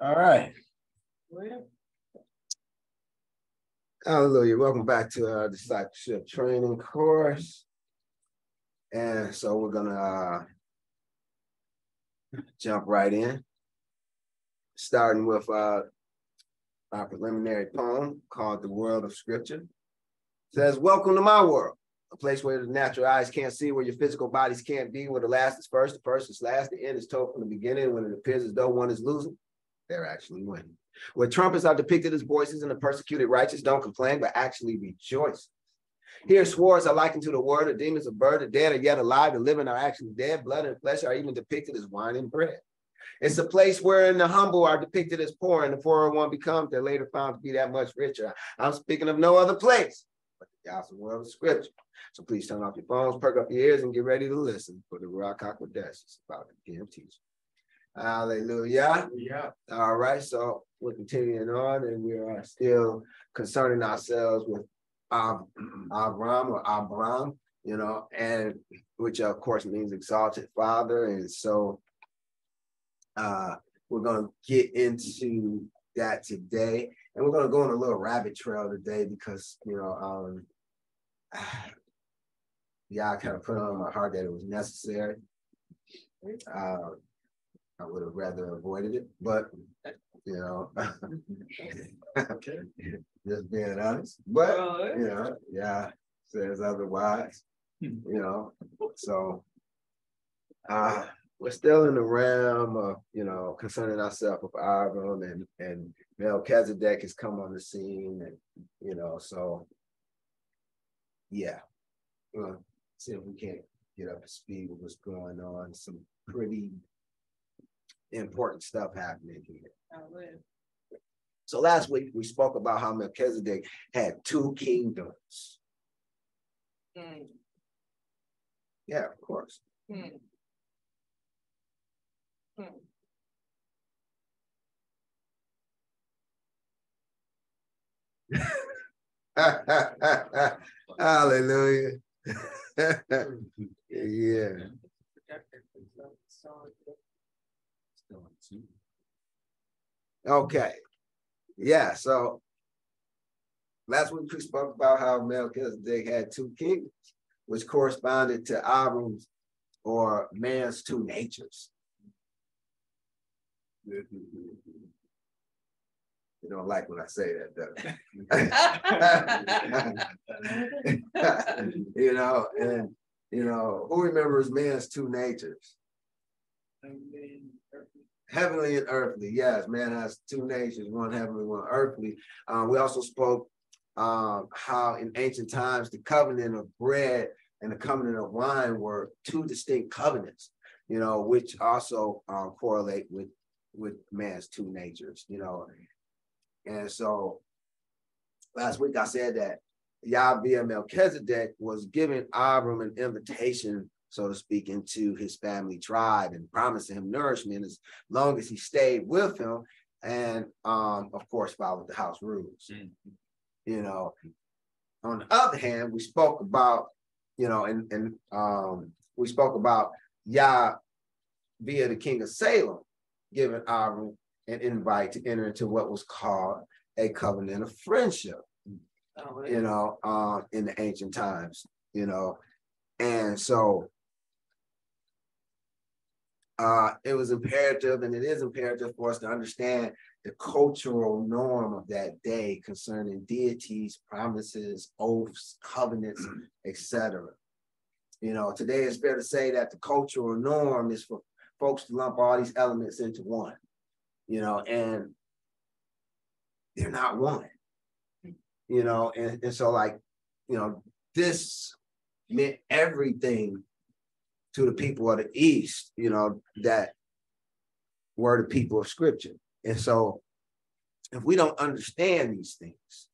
All right. Hallelujah. Welcome back to our discipleship training course. And so we're going to uh, jump right in, starting with uh, our preliminary poem called The World of Scripture. It says, Welcome to my world, a place where the natural eyes can't see, where your physical bodies can't be, where the last is first, the first is last, the end is told from the beginning, when it appears as though one is losing, they're actually winning. Where trumpets are depicted as voices and the persecuted righteous don't complain, but actually rejoice. Here, swords are likened to the word, the demons are bird, the dead are yet alive, the living are actually dead, blood and flesh are even depicted as wine and bread. It's a place wherein the humble are depicted as poor and the poorer one becomes, they're later found to be that much richer. I'm speaking of no other place but the gospel world of scripture. So please turn off your phones, perk up your ears, and get ready to listen for the Ruach HaKodesh. It's about to begin teaching. Hallelujah. Yeah. All right, so we're continuing on, and we are still concerning ourselves with Ab- Abram or Abram, you know, and which of course means exalted father. And so uh, we're going to get into that today, and we're going to go on a little rabbit trail today because you know, um, yeah, I kind of put it on my heart that it was necessary. Uh, I would have rather avoided it, but you know, just being honest. But you know, yeah, says otherwise. You know, so uh we're still in the realm of you know concerning ourselves with Abram and and Melchizedek has come on the scene, and you know, so yeah, we'll see if we can't get up to speed with what's going on. Some pretty important stuff happening here. So last week we spoke about how Melchizedek had two kingdoms. Mm, Yeah, of course. mm. Mm. Hallelujah. yeah. Okay. Yeah, so last week we spoke about how Melchizedek had two kingdoms, which corresponded to Abram's or man's two natures. You don't like when I say that, though. you know, and you know, who remembers man's two natures? Heavenly and earthly. Yes, man has two natures, one heavenly, one earthly. Um, we also spoke um, how in ancient times the covenant of bread and the covenant of wine were two distinct covenants, you know, which also um, correlate with with man's two natures, you know. And so last week I said that Yahweh Melchizedek was giving Abram an invitation, so to speak, into his family tribe and promising him nourishment as long as he stayed with him and um, of course followed the house rules. You know, on the other hand, we spoke about, you know, and, and um, we spoke about Yah via the king of Salem, giving Abram an invite to enter into what was called a covenant of friendship you know, uh, in the ancient times, you know. And so uh, it was imperative, and it is imperative for us to understand the cultural norm of that day concerning deities, promises, oaths, covenants, etc. You know, today it's fair to say that the cultural norm is for folks to lump all these elements into one, you know, and they're not one you know, and, and so like, you know, this meant everything to the people of the East, you know, that were the people of scripture. And so if we don't understand these things,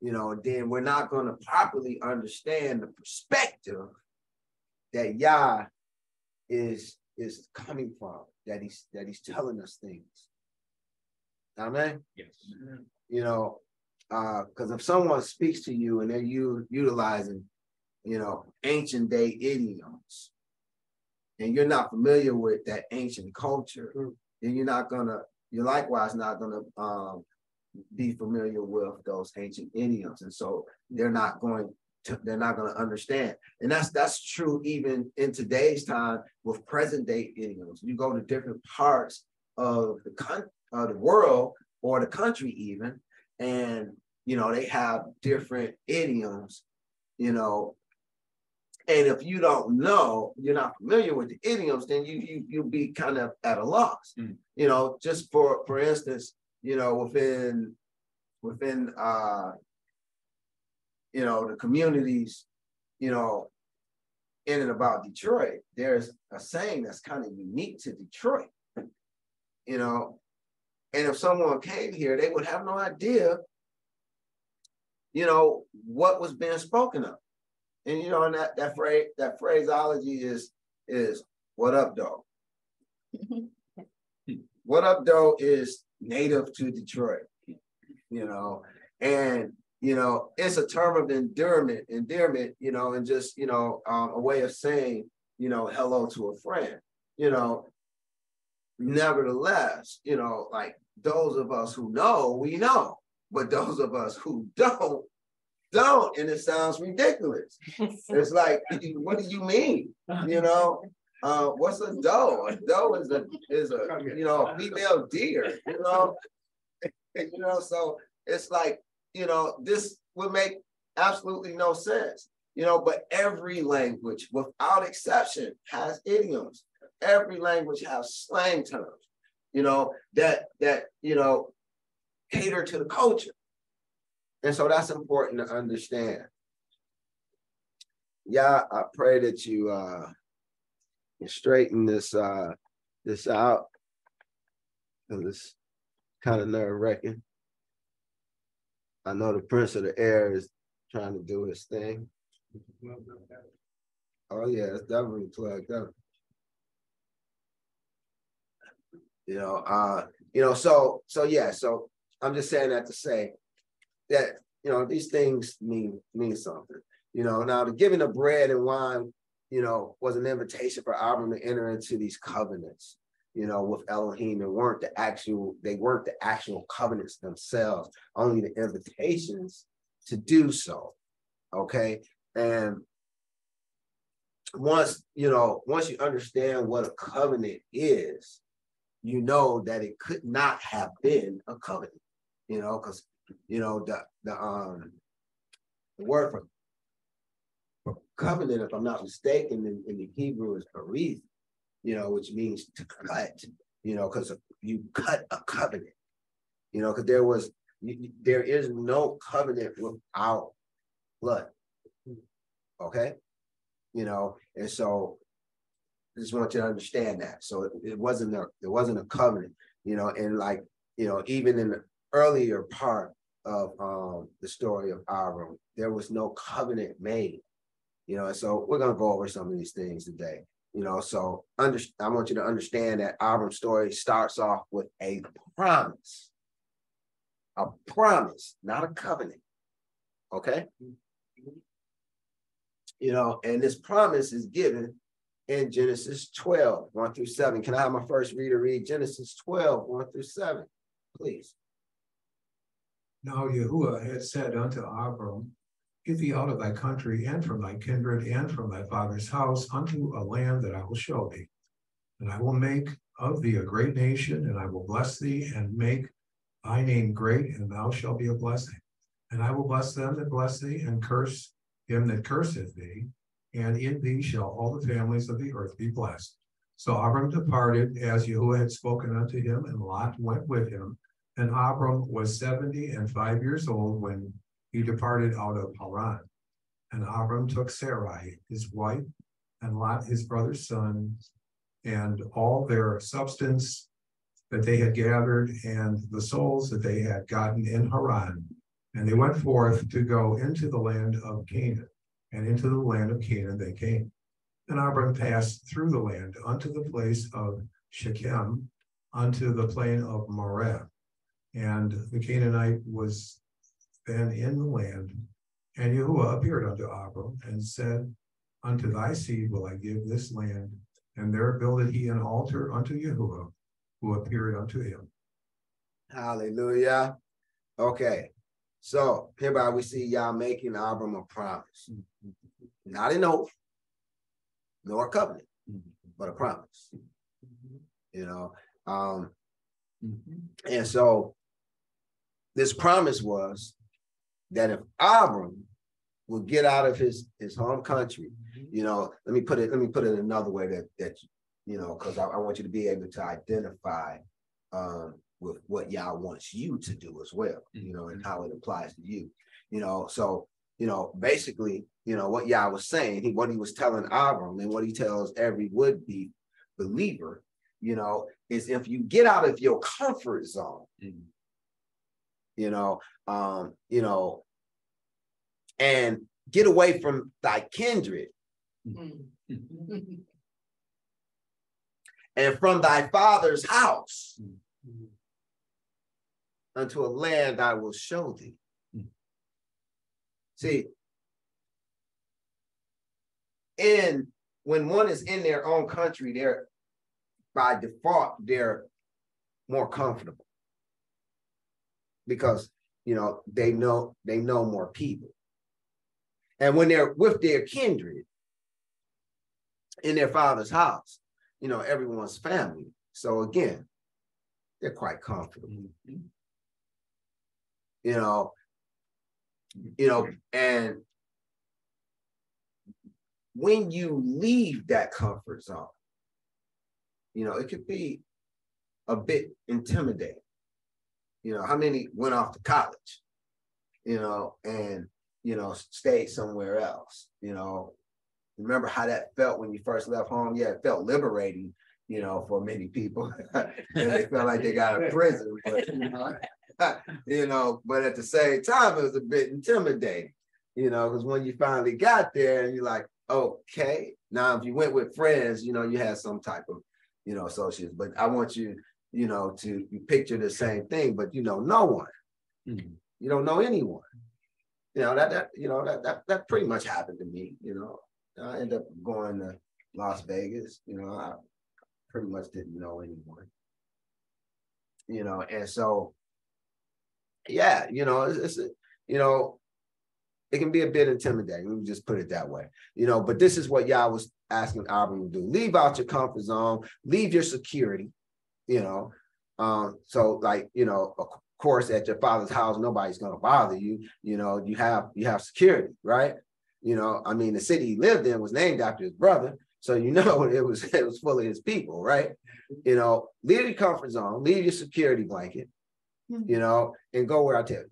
you know, then we're not going to properly understand the perspective that Yah is is coming from, that he's that he's telling us things. Amen. Yes. You know, uh, because if someone speaks to you and they're u- utilizing, you know, ancient day idioms, and you're not familiar with that ancient culture, then you're not gonna you're likewise not to um, be familiar with those ancient idioms, and so they're not going to, they're not going to understand. And that's that's true even in today's time with present day idioms. You go to different parts of the con- of the world or the country even, and you know they have different idioms, you know. And if you don't know, you're not familiar with the idioms, then you you you'll be kind of at a loss. Mm. You know, just for for instance, you know, within within uh you know the communities, you know, in and about Detroit, there's a saying that's kind of unique to Detroit. You know, and if someone came here, they would have no idea, you know, what was being spoken of. And you know, and that that phrase that phraseology is is what up, though. what up, though is native to Detroit. You know, and you know, it's a term of endearment, endearment, you know, and just, you know, um, a way of saying, you know, hello to a friend, you know. Nevertheless, you know, like those of us who know, we know, but those of us who don't, don't, and it sounds ridiculous. it's like, what do you mean? You know, uh, what's a doe? A doe is a is a you know female deer. You know, you know. So it's like you know, this would make absolutely no sense. You know, but every language, without exception, has idioms. Every language has slang terms, you know, that that you know cater to the culture. And so that's important to understand. Yeah, I pray that you uh straighten this uh this out because it's kind of nerve wracking. I know the Prince of the Air is trying to do his thing. Oh yeah, it's definitely plugged up. You know, uh, you know, so so yeah, so I'm just saying that to say that you know these things mean mean something. You know, now the giving of bread and wine, you know, was an invitation for Abram to enter into these covenants you know, with Elohim and weren't the actual, they weren't the actual covenants themselves, only the invitations to do so. Okay. And once, you know, once you understand what a covenant is, you know that it could not have been a covenant, you know, because you know the the um the word for, for covenant, if I'm not mistaken, in, in the Hebrew is berith, you know, which means to cut, you know, because you cut a covenant, you know, because there was, there is no covenant without blood. Okay. You know, and so I just want you to understand that. So it, it wasn't a, it wasn't a covenant, you know, and like, you know, even in the earlier part of um, the story of Abram, there was no covenant made, you know, and so we're going to go over some of these things today. You know, so under, I want you to understand that Abram's story starts off with a promise. A promise, not a covenant. Okay? You know, and this promise is given in Genesis 12, 1 through 7. Can I have my first reader read Genesis 12, 1 through 7, please? Now Yahuwah had said unto Abram, Get thee out of thy country and from thy kindred and from thy father's house unto a land that I will show thee. And I will make of thee a great nation, and I will bless thee and make thy name great, and thou shalt be a blessing. And I will bless them that bless thee, and curse him that curseth thee. And in thee shall all the families of the earth be blessed. So Abram departed as Yahuwah had spoken unto him, and Lot went with him. And Abram was seventy and five years old when he departed out of Haran. And Abram took Sarai, his wife, and Lot, his brother's son, and all their substance that they had gathered, and the souls that they had gotten in Haran. And they went forth to go into the land of Canaan. And into the land of Canaan they came. And Abram passed through the land unto the place of Shechem, unto the plain of Moreh. And the Canaanite was then in the land. And Yahuwah appeared unto Abram and said, Unto thy seed will I give this land. And there builded he an altar unto Yahuwah, who appeared unto him. Hallelujah. Okay. So hereby we see Yah making Abram a promise. Not an oath, nor a covenant, but a promise. You know. Um, and so this promise was that if Abram would get out of his his home country, you know, let me put it, let me put it another way that that you know, because I, I, want you to be able to identify um with what Yah wants you to do as well, you know, and how it applies to you. You know, so you know, basically, you know, what Yah was saying, he what he was telling Abram and what he tells every would-be believer, you know, is if you get out of your comfort zone, mm-hmm. You know, um, you know, and get away from thy kindred mm-hmm. and from thy father's house mm-hmm. unto a land I will show thee. See, and when one is in their own country, they're by default, they're more comfortable because you know they know they know more people. And when they're with their kindred in their father's house, you know, everyone's family. So again, they're quite comfortable. You know, you know, and when you leave that comfort zone, you know, it could be a bit intimidating. You know, how many went off to college, you know, and, you know, stayed somewhere else, you know, remember how that felt when you first left home? Yeah, it felt liberating, you know, for many people. they felt like they got a prison, but, you know, you know, but at the same time, it was a bit intimidating, you know, because when you finally got there and you're like, okay, now if you went with friends, you know, you had some type of, you know, associates, but I want you, you know, to picture the same thing, but you know, no one, mm-hmm. you don't know anyone. You know, that, that, you know, that, that, that pretty much happened to me, you know, I ended up going to Las Vegas, you know, I pretty much didn't know anyone, you know, and so yeah, you know, it's, it's you know, it can be a bit intimidating. Let me just put it that way. You know, but this is what Yah was asking Abram to do. Leave out your comfort zone, leave your security, you know. Um, so like, you know, of course, at your father's house, nobody's gonna bother you. You know, you have you have security, right? You know, I mean, the city he lived in was named after his brother. So you know it was it was full of his people, right? You know, leave your comfort zone, leave your security blanket, Mm-hmm. you know, and go where I tell you.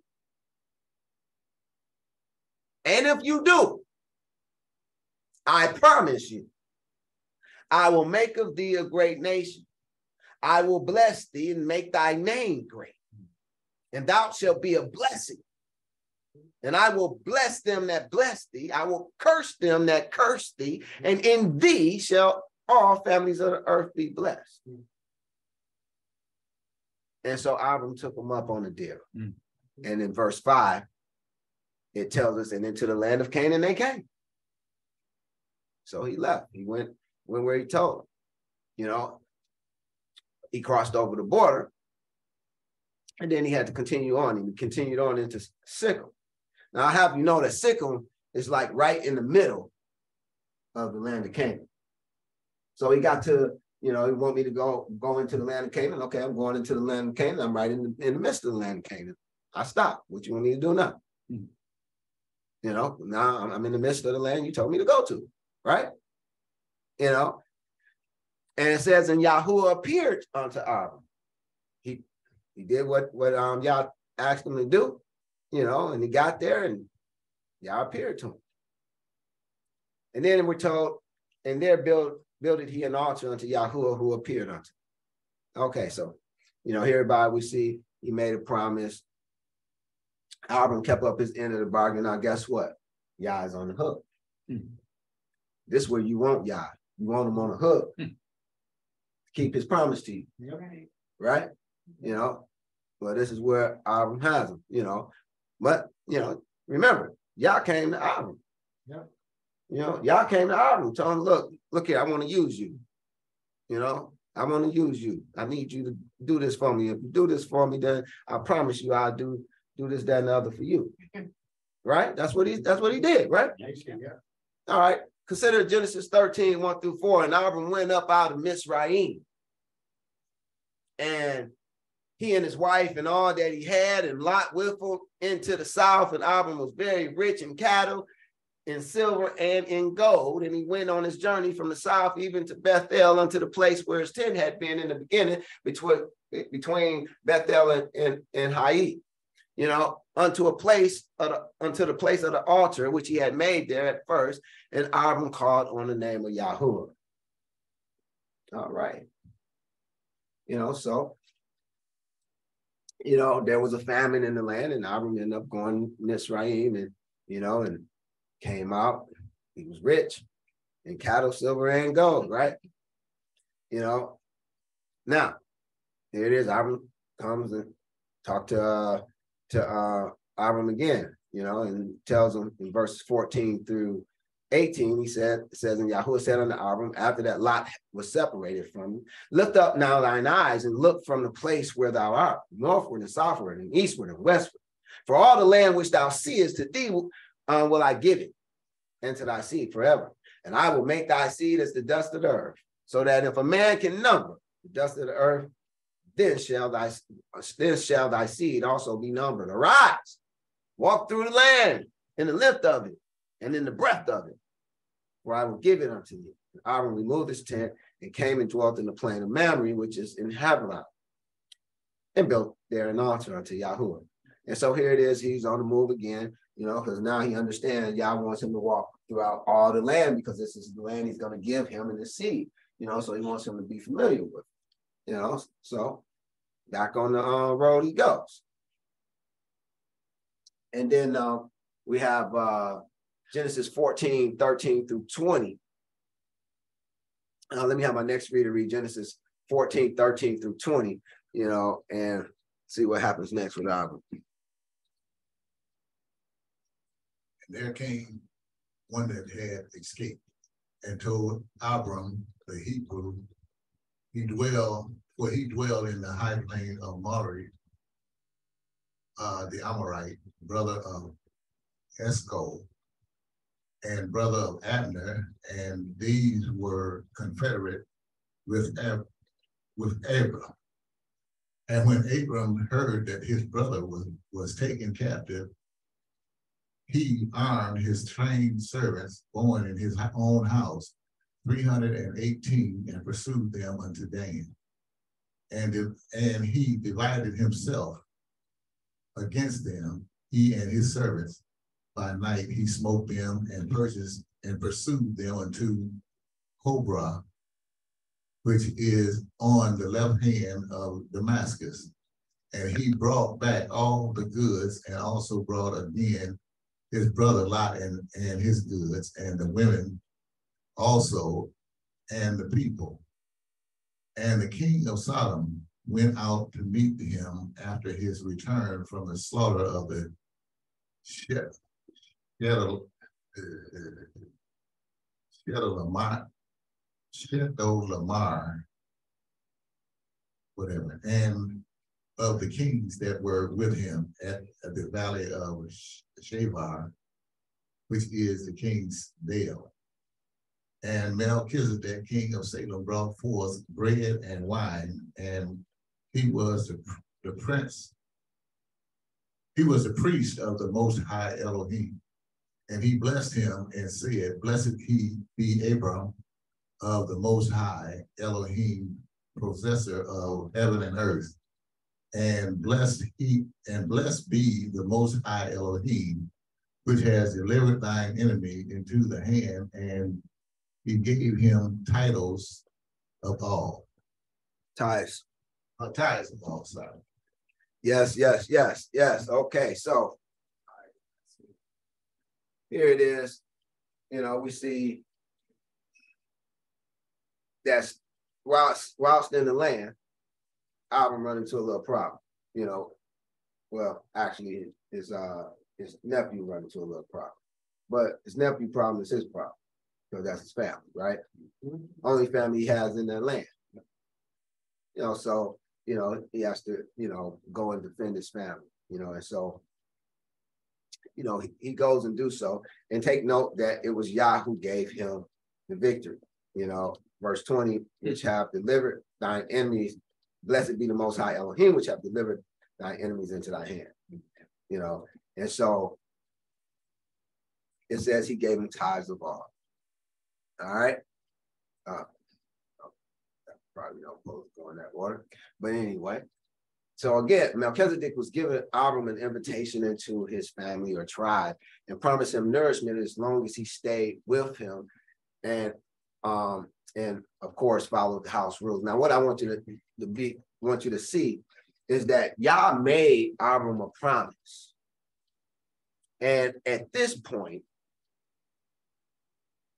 And if you do, I promise you, I will make of thee a great nation. I will bless thee and make thy name great, and thou shalt be a blessing. And I will bless them that bless thee. I will curse them that curse thee, and in thee shall all families of the earth be blessed. And so Abram took him up on the deal. Mm. And in verse five, it tells us, and into the land of Canaan they came. So he left. He went, went where he told him. You know, he crossed over the border. And then he had to continue on. He continued on into Sichem. Now I have you know that Sichem is like right in the middle of the land of Canaan. So he got to you know, he want me to go go into the land of Canaan? Okay, I'm going into the land of Canaan. I'm right in the, in the midst of the land of Canaan. I stop. What you want me to do now? Mm-hmm. You know, now I'm in the midst of the land you told me to go to, right? You know, and it says, and Yahuwah appeared unto Abram. He he did what what um Yah asked him to do, you know, and he got there and Yah appeared to him. And then we're told, and there built builded he an altar unto Yahuwah who appeared unto. Okay, so you know, hereby we see he made a promise. Abram kept up his end of the bargain. Now, guess what? Yah is on the hook. Hmm. This is where you want Yah. You want him on the hook. Hmm. Keep his promise to you. Right. Right? You know, well, this is where Abram has him, you know. But, you know, remember, Yah came to Abram. Yep. You know, Yah came to Abram, telling him, look, look here, I want to use you. You know, I want to use you. I need you to do this for me. If you do this for me, then I promise you I'll do do this, that, and the other for you. Right? That's what he that's what he did, right? Yeah. All right. Consider Genesis 13, 1 through 4. And Abram went up out of Mizraim. And he and his wife and all that he had, and Lot with him into the south. And Abram was very rich in cattle, in silver, and in gold. And he went on his journey from the south even to Bethel unto the place where his tent had been in the beginning, between, between Bethel and, and, and Hai you know, unto a place the, unto the place of the altar which he had made there at first, and Abram called on the name of Yahweh. All right. You know, so you know, there was a famine in the land, and Abram ended up going to Mizraim and you know, and came out. He was rich in cattle, silver, and gold, right? You know. Now, here it is. Abram comes and talk to uh, to uh, Abram again, you know, and tells him in verses 14 through 18, he said, says, and Yahweh said unto Abram, after that Lot was separated from him, lift up now thine eyes and look from the place where thou art, northward and southward and eastward and westward. For all the land which thou seest to thee uh, will I give it, and to thy seed forever. And I will make thy seed as the dust of the earth, so that if a man can number the dust of the earth, then shall thy then shall thy seed also be numbered. Arise, walk through the land in the length of it and in the breadth of it, for I will give it unto you. Aaron removed his tent and came and dwelt in the plain of Mamre, which is in Hebron, and built there an altar unto Yahweh. And so here it is, he's on the move again, you know, because now he understands Yah wants him to walk throughout all the land because this is the land he's going to give him and his seed, you know, so he wants him to be familiar with. You know, so back on the uh, road he goes. And then uh, we have uh, Genesis 14, 13 through 20. Uh, let me have my next reader read Genesis 14, 13 through 20, you know, and see what happens next with Abram. And there came one that had escaped and told Abram, the Hebrew, he dwelled, where he dwelled in the high plain of Mamre, uh, the Amorite, brother of Eshcol, and brother of Abner, and these were confederate with Ab- with Abram. And when Abram heard that his brother was, was taken captive, he armed his trained servants born in his own house three hundred and eighteen and pursued them unto Dan. And, and he divided himself against them, he and his servants. By night he smote them and purchased and pursued them unto Hobah, which is on the left hand of Damascus. And he brought back all the goods and also brought again his brother Lot and, and his goods and the women also and the people. And the king of Sodom went out to meet him after his return from the slaughter of the Shedol Lamar, Lamar, whatever, and of the kings that were with him at, at the valley of Shaveh, which is the king's dale. And Melchizedek, king of Salem, brought forth bread and wine, and he was the, the prince. He was the priest of the Most High Elohim. And he blessed him and said, Blessed he be Abram of the Most High Elohim, possessor of heaven and earth. And blessed he and blessed be the Most High Elohim, which has delivered thine enemy into the hand and he gave him titles of all. Ties. Uh, titles of all, sorry. Yes, yes, yes, yes. Okay, so here it is. You know, we see that's whilst whilst in the land, Abram run into a little problem. You know, well, actually, his uh his nephew run into a little problem, but his nephew problem is his problem because that's his family, right? Mm-hmm. Only family he has in that land. You know, so you know, he has to, you know, go and defend his family, you know, and so, you know, he, he goes and do so. And take note that it was Yah who gave him the victory, you know, verse 20, which have delivered thine enemies, blessed be the most high Elohim, which have delivered thy enemies into thy hand. You know, and so it says he gave him tithes of all. All right. Uh, probably don't go in that order. But anyway, so again, Melchizedek was giving Abram an invitation into his family or tribe and promised him nourishment as long as he stayed with him and um and of course followed the house rules. Now, what I want you to, to be want you to see is that Yah made Abram a promise. And at this point,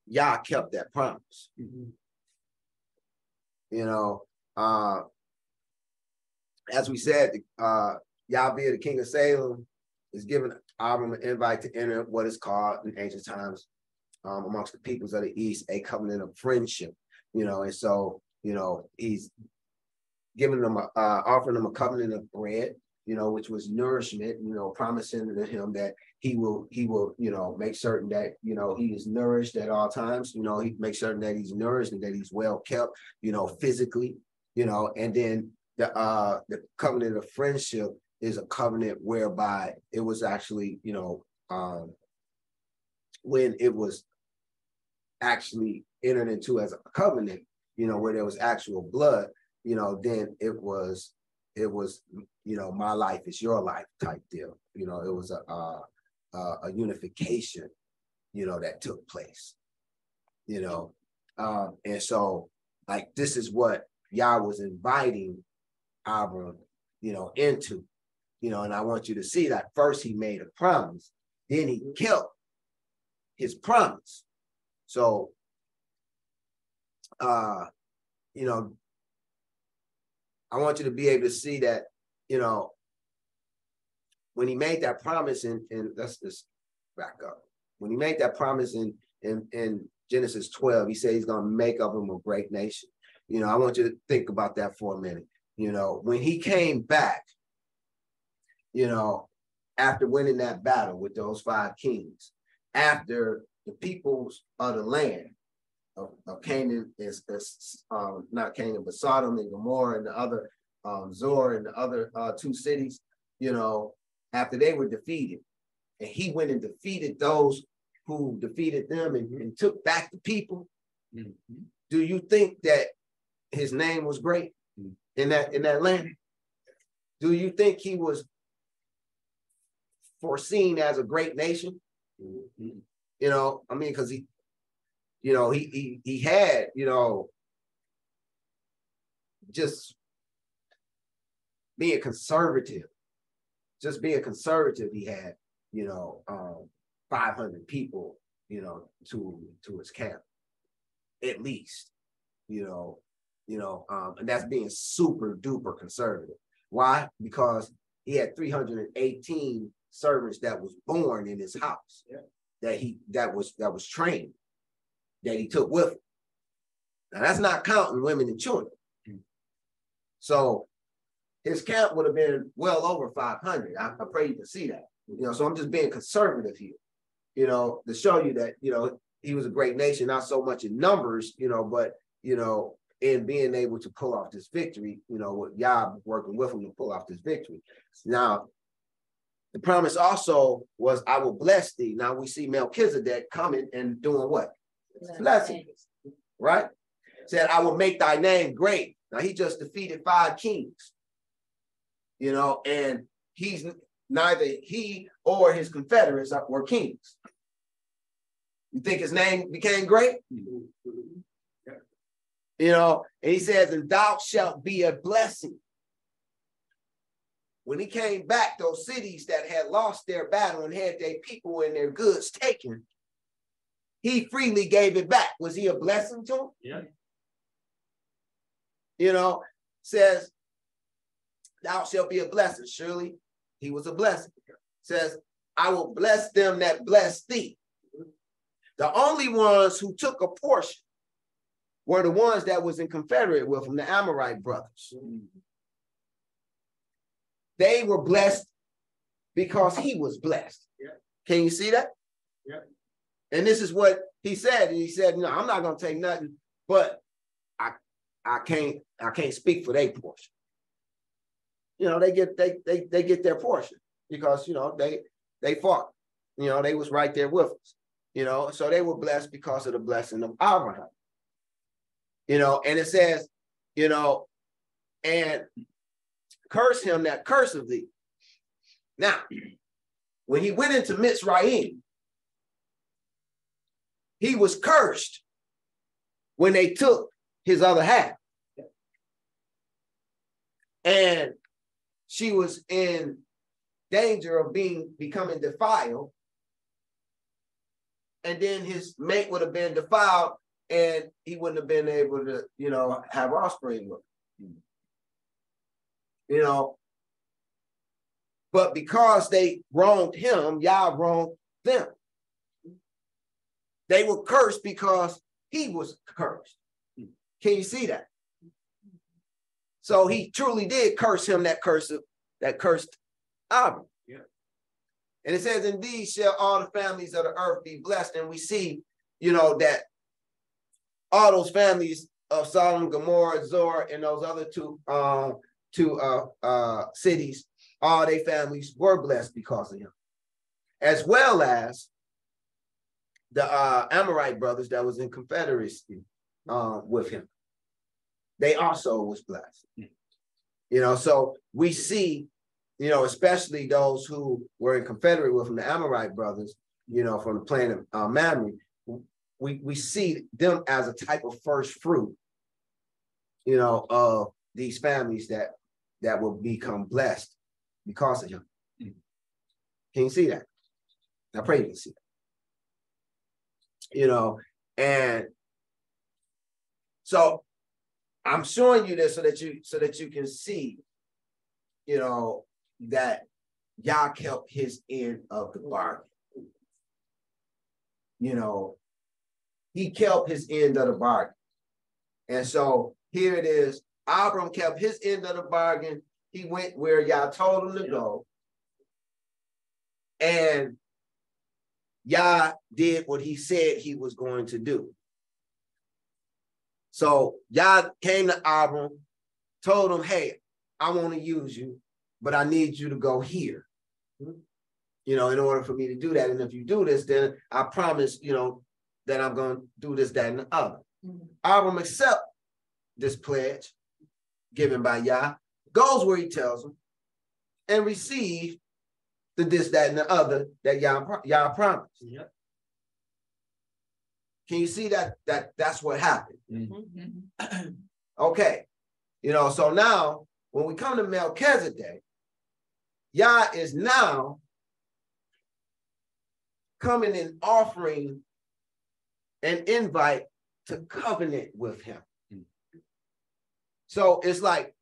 Yah kept that promise. Mm-hmm. You know, uh, as we said, uh, Yahweh, the king of Salem, is giving Abram an invite to enter what is called in ancient times um, amongst the peoples of the East a covenant of friendship. You know, and so you know he's giving them, a, uh, offering them a covenant of bread, you know, which was nourishment. You know, promising to him that he will, he will, you know, make certain that you know he is nourished at all times. You know, he make certain that he's nourished and that he's well kept. You know, physically. You know, and then the uh the covenant of friendship is a covenant whereby it was actually you know um when it was actually entered into as a covenant you know where there was actual blood you know then it was it was you know my life is your life type deal you know it was a a, a unification you know that took place you know um and so like this is what Yah was inviting Abram, you know, into, you know, and I want you to see that first he made a promise, then he kept his promise. So, uh, you know, I want you to be able to see that, you know, when he made that promise in, in let's just back up. When he made that promise in in, in Genesis 12, he said he's gonna make of him a great nation. You know, I want you to think about that for a minute. You know, when he came back, you know, after winning that battle with those five kings, after the peoples of the land of, of Canaan is, is um, not Canaan, but Sodom and Gomorrah and the other um, Zoar and the other uh, two cities, you know, after they were defeated, and he went and defeated those who defeated them and, and took back the people. Mm-hmm. Do you think that his name was great? in that in that land? Do you think he was foreseen as a great nation? Mm-hmm. You know, I mean, because he, you know, he he he had, you know, just being conservative, just being conservative, he had, you know, um, 500 people, you know, to to his camp, at least, you know, you know, um, and that's being super duper conservative. Why? Because he had 318 servants that was born in his house yeah. that he that was that was trained that he took with him. Now that's not counting women and children. Mm-hmm. So his camp would have been well over 500. I, I pray you can see that. You know, so I'm just being conservative here, you know, to show you that, you know, he was a great nation, not so much in numbers, you know, but, you know, in being able to pull off this victory, you know, with Yah working with him to pull off this victory. Now, the promise also was, I will bless thee. Now we see Melchizedek coming and doing what? Blessing, right? Said, I will make thy name great. Now he just defeated five kings, you know, and he's neither he or his confederates were kings. You think his name became great? You know, and he says, and thou shalt be a blessing. When he came back, those cities that had lost their battle and had their people and their goods taken, he freely gave it back. Was he a blessing to them? Yeah. You know, says, thou shalt be a blessing. Surely he was a blessing. Says, I will bless them that bless thee. The only ones who took a portion were the ones that was in confederate with him, the Amorite brothers. They were blessed because he was blessed. Yeah. Can you see that? Yeah. And this is what he said. He said, "No, I'm not gonna take nothing, but I, I can't, I can't speak for their portion. You know, they get they they they get their portion because you know they they fought. You know, they was right there with us. You know, so they were blessed because of the blessing of Abraham. You know, and it says, you know, and curse him that curseth thee. Now, when he went into Mitzrayim, he was cursed when they took his other half. And she was in danger of being becoming defiled. And then his mate would have been defiled and he wouldn't have been able to, you know, have offspring with. You know, but because they wronged him, Yah wronged them. They were cursed because he was cursed. Can you see that? So he truly did curse him that curse that cursed Abram. Yeah. And it says, Indeed, shall all the families of the earth be blessed. And we see, you know, that all those families of Sodom, Gomorrah, Zoar, and those other two uh, two uh, uh, cities, all their families were blessed because of him, as well as the uh, Amorite brothers that was in confederacy uh, with him. They also was blessed. You know, so we see, you know, especially those who were in confederate with him, the Amorite brothers, you know, from the planet of uh, Mamre, we, we see them as a type of first fruit, you know, of these families that that will become blessed because of him. Can you see that? I pray you can see that. You know, and so I'm showing you this so that you so that you can see, you know, that Yah kept his end of the bargain. You know, he kept his end of the bargain. And so here it is. Abram kept his end of the bargain. He went where Yah told him to go. And Yah did what he said he was going to do. So Yah came to Abram, told him, hey, I want to use you, but I need you to go here. Hmm? You know, in order for me to do that. And if you do this, then I promise, you know, that I'm going to do this, that, and the other. Mm-hmm. Abram accept this pledge given by Yah, goes where he tells him, and receive the this, that, and the other that Yah, Yah promised. Yep. Can you see that that that's what happened? Mm-hmm. Okay. You know, so now when we come to Melchizedek, Yah is now coming and offering an invite to covenant with him. So it's like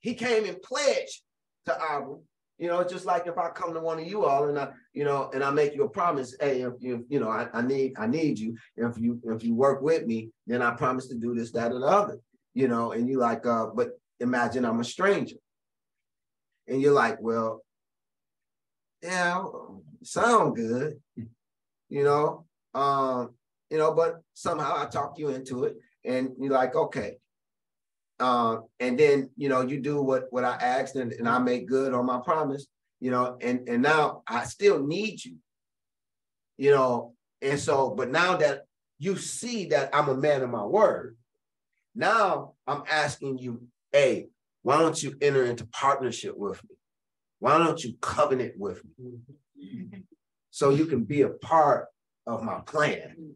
he came and pledged to Abram. You know, just like if I come to one of you all and I, you know, and I make you a promise, hey, if you, you know, I, I need, I need you. If you, if you work with me, then I promise to do this, that, and the other. You know, and you like, uh, but imagine I'm a stranger. And you're like, well, yeah, sound good, you know. Um, you know, but somehow I talk you into it, and you're like, okay. Um, and then you know, you do what what I asked, and, and I make good on my promise, you know, and and now I still need you, you know, and so, but now that you see that I'm a man of my word, now I'm asking you, hey, why don't you enter into partnership with me? Why don't you covenant with me? So you can be a part of my plan,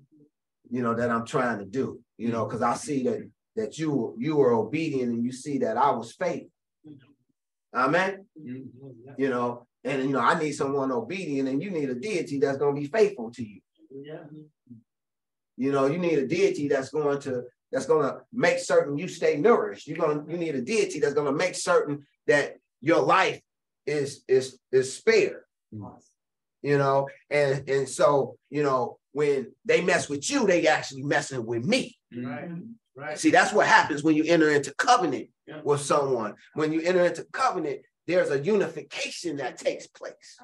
you know, that I'm trying to do, you know, because I see that that you you were obedient and you see that I was faithful. Amen. Mm-hmm, you know, and you know, I need someone obedient, and you need a deity that's gonna be faithful to you. Yeah. You know, you need a deity that's going to that's gonna make certain you stay nourished. You're gonna you need a deity that's gonna make certain that your life is is is spared. You know, and and so you know when they mess with you, they actually messing with me. Right, mm-hmm. Right. See, that's what happens when you enter into covenant Yeah. with someone. When you enter into covenant, there's a unification that takes place.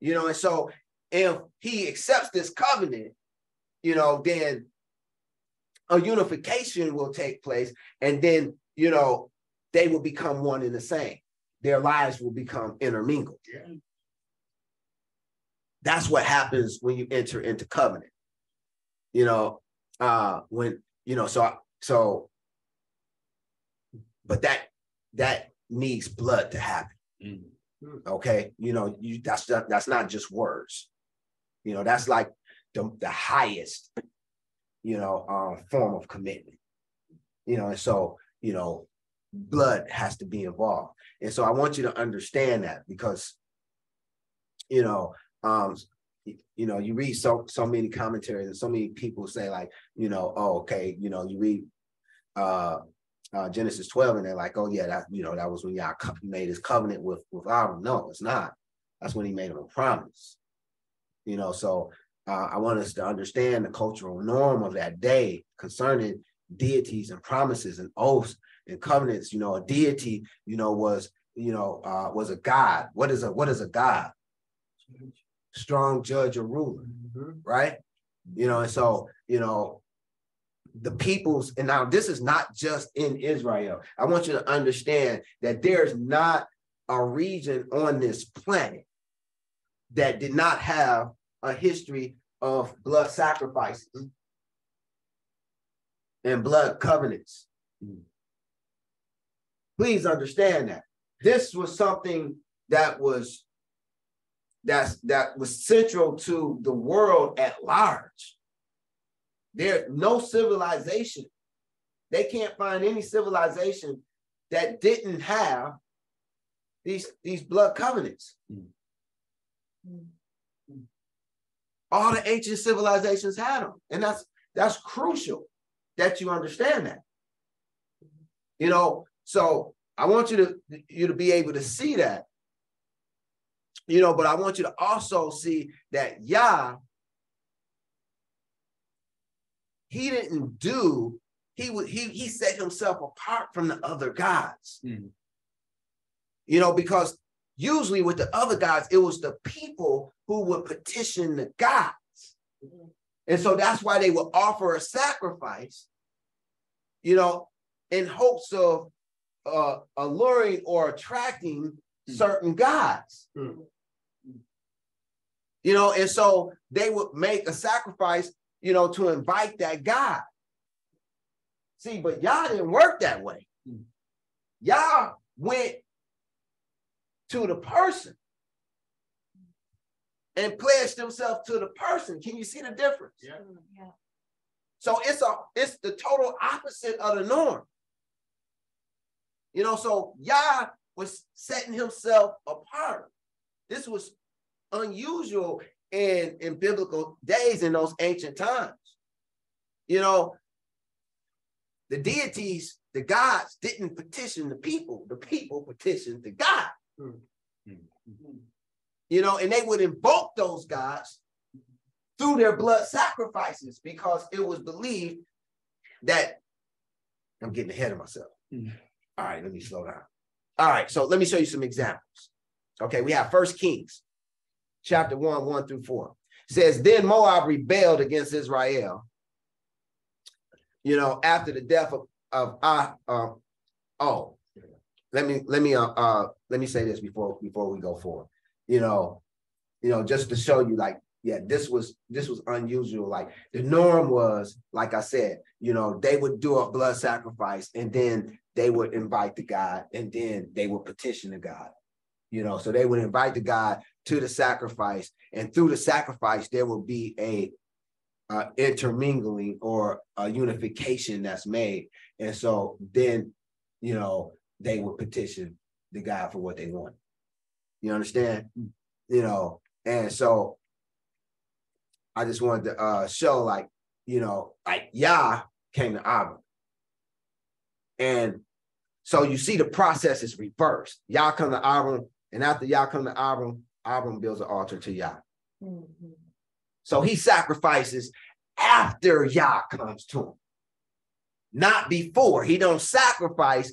You know, and so if he accepts this covenant, you know, then a unification will take place, and then you know they will become one and the same. Their lives will become intermingled. Yeah. That's what happens when you enter into covenant. You know, uh, when you know, so so, but that that needs blood to happen. Mm. Okay, you know, you that's not, that's not just words. You know, that's like the, the highest, you know, um, form of commitment. You know, and so you know, blood has to be involved, and so I want you to understand that because, you know, um, you know, you read so so many commentaries and so many people say like, you know, oh, okay, you know, you read uh uh, Genesis 12, and they're like, oh yeah, that you know, that was when co- made his covenant with with Abram. No, it's not. That's when he made him a promise. You know, so uh, I want us to understand the cultural norm of that day concerning deities and promises and oaths and covenants. You know, a deity, you know, was you know uh, was a god. What is a what is a god? Strong judge or ruler, mm-hmm. right? You know, and so you know the peoples, and now this is not just in Israel. I want you to understand that there's not a region on this planet that did not have a history of blood sacrifices and blood covenants. Mm-hmm. Please understand that this was something that was that's that was central to the world at large. There's no civilization. They can't find any civilization that didn't have these, these blood covenants. Mm. All the ancient civilizations had them. And that's that's crucial that you understand that. You know, so I want you to you to be able to see that. You know, but I want you to also see that Yah he didn't do he would he he set himself apart from the other gods. Mhm. you know because usually with the other gods it was the people who would petition the gods. And so that's why they would offer a sacrifice you know in hopes of uh alluring or attracting certain gods. Mm. You know and so they would make a sacrifice you know, to invite that God. See, but Yah didn't work that way. Mm. Yah went to the person and pledged themselves to the person. Can you see the difference? Yeah. Yeah. So it's a it's the total opposite of the norm. You know, so Yah was setting himself apart. This was unusual in, in biblical days in those ancient times. You know, the deities, the gods didn't petition the people, the people petitioned the God. You know, and they would invoke those gods through their blood sacrifices because it was believed that I'm getting ahead of myself. Mhm. All right, let me slow down. All right, so let me show you some examples. Okay, we have First Kings, chapter one, one through four. It says, then Moab rebelled against Israel. You know, after the death of of Ah, uh, oh, let me let me uh, uh let me say this before before we go forward. You know, you know, just to show you, like, yeah, this was this was unusual. Like the norm was, like I said, you know, they would do a blood sacrifice and then they would invite the God and then they would petition the God. You know, so they would invite the God to the sacrifice, and through the sacrifice, there will be a uh, intermingling or a unification that's made. And so then, you know, they would petition the God for what they want. You understand? You know, and so I just wanted to uh show like, you know, like Yah came to Abram. And so you see the process is reversed. Yah come to Abram, and after Yah come to Abram, Abram builds an altar to Yah. So he sacrifices after Yah comes to him, not before. He don't sacrifice,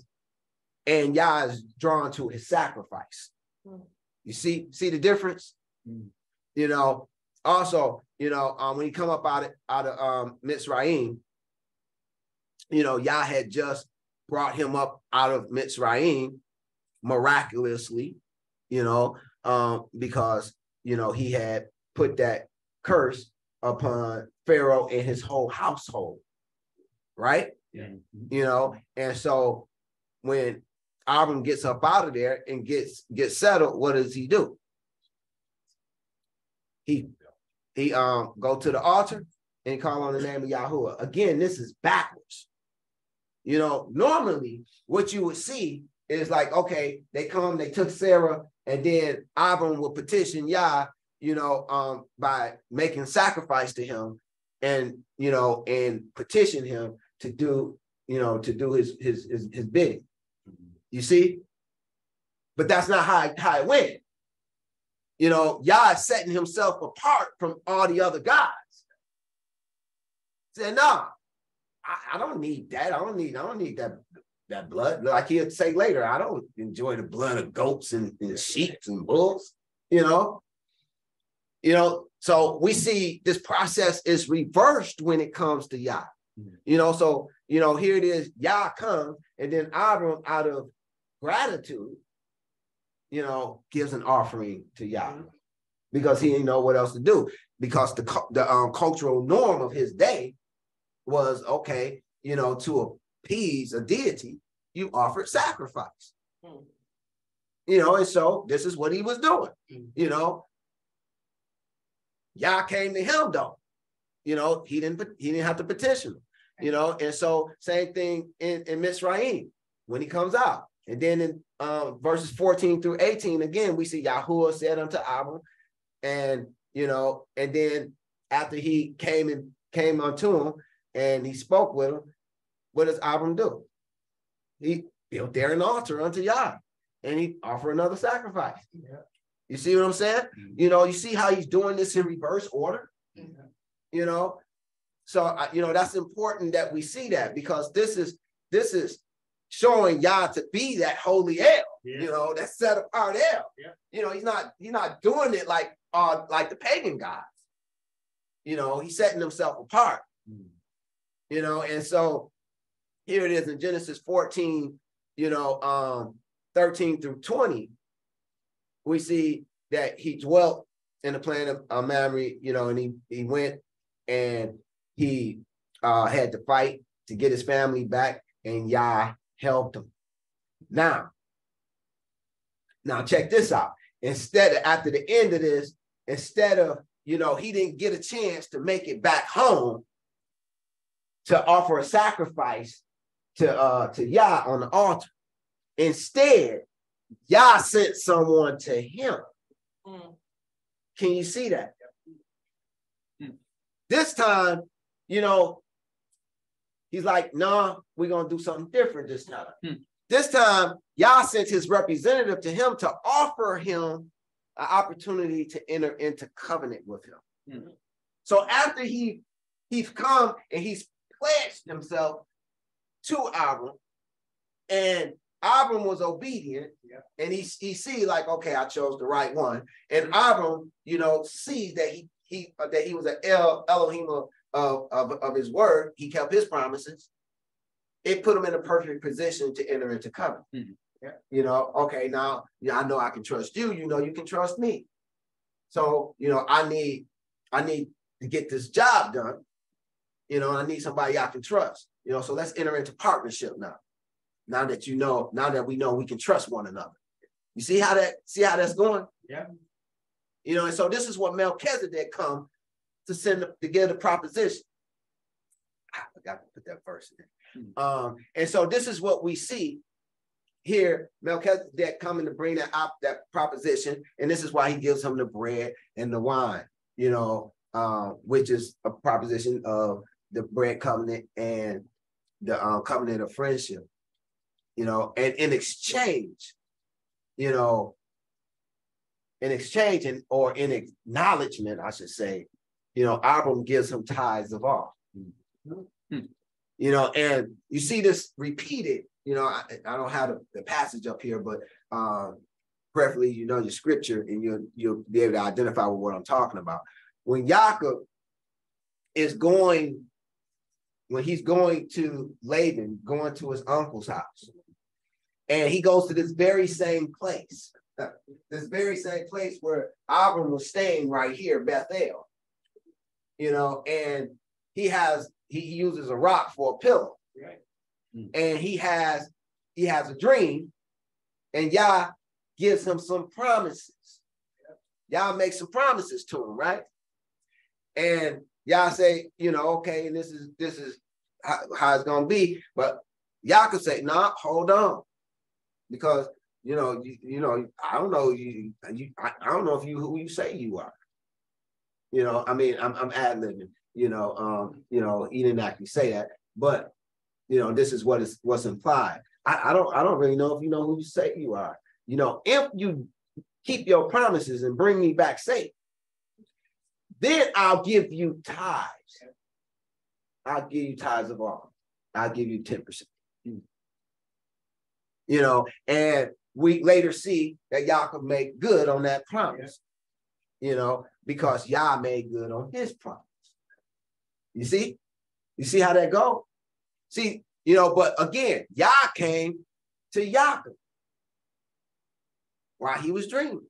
and Yah is drawn to his sacrifice. Mm. You see, see the difference? Mm. You know, also, you know, um, when he come up out of out of um Mitzrayim, you know, Yah had just brought him up out of Mitzrayim miraculously, you know, um, because you know he had put that curse upon Pharaoh and his whole household, right? Yeah. You know, and so when Abram gets up out of there and gets gets settled, what does he do? He he um go to the altar and call on the name of Yahuwah. Again, this is backwards. You know, normally what you would see is like, okay, they come, they took Sarah, and then Abram will petition Yah, you know, um, by making sacrifice to him and you know, and petition him to do, you know, to do his his his, his bidding. You see? But that's not how, how it went. You know, Yah is setting himself apart from all the other gods. Said, no, I, I don't need that. I don't need, I don't need that that blood. Like he'll say later, I don't enjoy the blood of goats and, and sheep and bulls, you know. You know, so we see this process is reversed when it comes to Yah. Mhm. You know, so you know, here it is, Yah comes, and then Abram, out of gratitude, you know, gives an offering to Yah because he didn't know what else to do. Because the the um, cultural norm of his day was okay, you know, to appease a deity, you offered sacrifice. Hmm. You know, and so this is what he was doing. Mm. You know, Yah came to him though. You know, he didn't he didn't have to petition him. You know, and so same thing in in Mitzrayim when he comes out. And then in um, verses 14 through 18, again, we see Yahuwah said unto Abram, and you know, and then after he came and came unto him and he spoke with him, what does Abram do? He built there an altar unto Yah and he offered another sacrifice. Yeah. You see what I'm saying? Mhm. You know, you see how he's doing this in reverse order, Yeah. you know? So, I- you know, that's important that we see that because this is, this is showing Yah to be that holy El, you know, that set apart El. Yeah. You know, he's not, he's not doing it like, uh, like the pagan gods. You know, he's setting himself apart Mm. you know and so here it is in genesis 14 you know um 13 through 20 we see that he dwelt in the plain of uh, Mamre, you know and he he went and he uh had to fight to get his family back and yah helped him. Now now check this out. Instead of after the end of this instead of you know he didn't get a chance to make it back home to offer a sacrifice to uh to Yah on the altar. Instead, Yah sent someone to him. Mm. Can you see that? Hmm. This time, you know, he's like, nah, we're gonna do something different this time. Hmm. This time, Yah sent his representative to him to offer him an opportunity to enter into covenant with him. Hmm. So after he he's come and he's pledged himself to Abram, and Abram was obedient, Yeah. and he he see like, okay, I chose the right one, and Abram, you know, sees that he he uh, that he was an El Elohim of, of of his word. He kept his promises. It put him in a perfect position to enter into covenant. Mhm. Yeah. You know, okay, now yeah, I know I can trust you. You know, you can trust me. So you know, I need I need to get this job done. You know, I need somebody I can trust. You know, so let's enter into partnership now. Now that you know, now that we know we can trust one another. You see how that see how that's going? Yeah. You know, and so this is what Melchizedek come to send to give the proposition. I forgot to put that verse in. Um, and so this is what we see here. Melchizedek coming to bring that up that proposition, and this is why he gives him the bread and the wine. You know, uh, which is a proposition of the bread covenant and the uh, covenant of friendship. You know, and in exchange, you know, in exchange and or in acknowledgement, I should say, you know, Abram gives him tithes of all. You know, and you see this repeated, you know, I, I don't have the, the passage up here, but um preferably you know your scripture and you'll you'll be able to identify with what I'm talking about. When Jacob is going, when he's going to Laban, going to his uncle's house, and he goes to this very same place, uh, this very same place where Abram was staying right here, Bethel. You know, and he has he uses a rock for a pillow. Right. And he has he has a dream, and Yah gives him some promises. Yah makes some promises to him, right? And Yah say, you know, okay, and this is this is how, how it's gonna be. But y'all could say, nah, hold on. Because you know, you, you know, I don't know you, you I, I don't know if you who you say you are. You know, I mean, I'm I'm ad libbing, you know, um, you know, he didn't actually say that, but you know, this is what is what's implied. I, I don't I don't really know if you know who you say you are. You know, if you keep your promises and bring me back safe, then I'll give you tithes. I'll give you tithes of all. I'll give you 10%. You know, and we later see that Yah Yaakov made good on that promise. You know, because Yah made good on his promise. You see? You see how that go? See, you know, but again, Yah came to Yaakov while he was dreaming.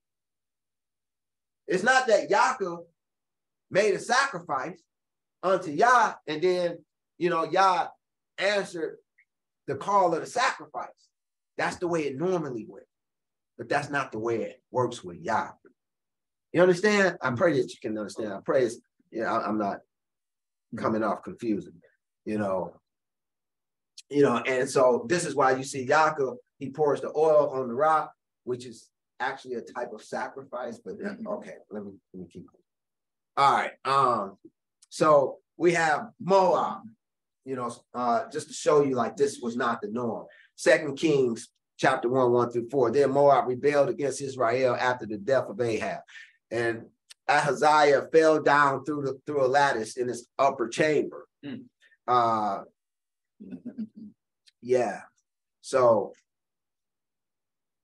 It's not that Yaakov made a sacrifice unto Yah, and then you know Yah answered the call of the sacrifice. That's the way it normally went, but that's not the way it works with Yah. You understand? I pray that you can understand. I pray it's, yeah, I, I'm not coming off confusing, you know. You know, and so this is why you see Yaakov, he pours the oil on the rock, which is actually a type of sacrifice, but then, okay, let me, let me keep going. All right. Um, so we have Moab, you know, uh, just to show you like this was not the norm. Second Kings chapter one, one through four. Then Moab rebelled against Israel after the death of Ahab. And Ahaziah fell down through the through a lattice in his upper chamber. Mm. Uh yeah. So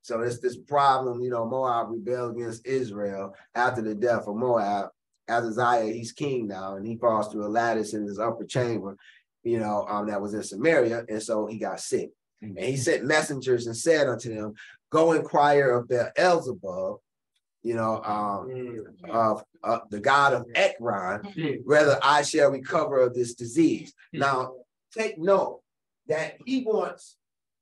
so it's this problem, you know, Moab rebelled against Israel after the death of Moab. Ahaziah, he's king now, and he falls through a lattice in his upper chamber, you know, um, that was in Samaria, and so he got sick. And he sent messengers and said unto them, Go inquire of Beelzebub, you know, um, of uh, the god of Ekron, whether I shall recover of this disease. Now, take note that he wants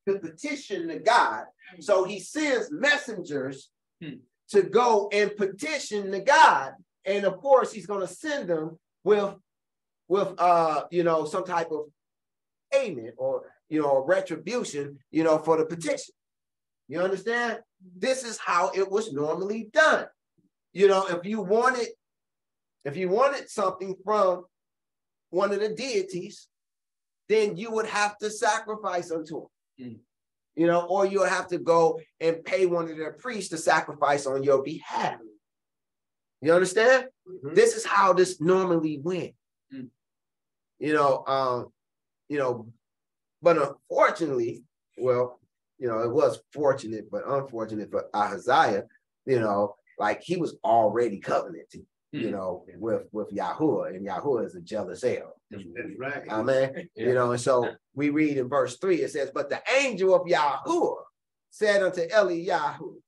to petition the God, so he sends messengers to go and petition the God, and of course he's going to send them with, with uh, you know, some type of payment or you know retribution, you know, for the petition. You understand? This is how it was normally done. You know, if you wanted, if you wanted something from one of the deities, then you would have to sacrifice unto him. Mm. You know, or you'll have to go and pay one of their priests to sacrifice on your behalf. You understand? Mhm. This is how this normally went. Mm. You know, um, you know, but unfortunately, well, you know, it was fortunate, but unfortunate for Ahaziah, you know, like he was already covenanted, you Mm. know, with with Yahuwah, and Yahuwah is a jealous El. That's right. Amen. Yeah. You know, and so we read in verse three, it says, But the angel of Yahuwah said unto Eliyahu,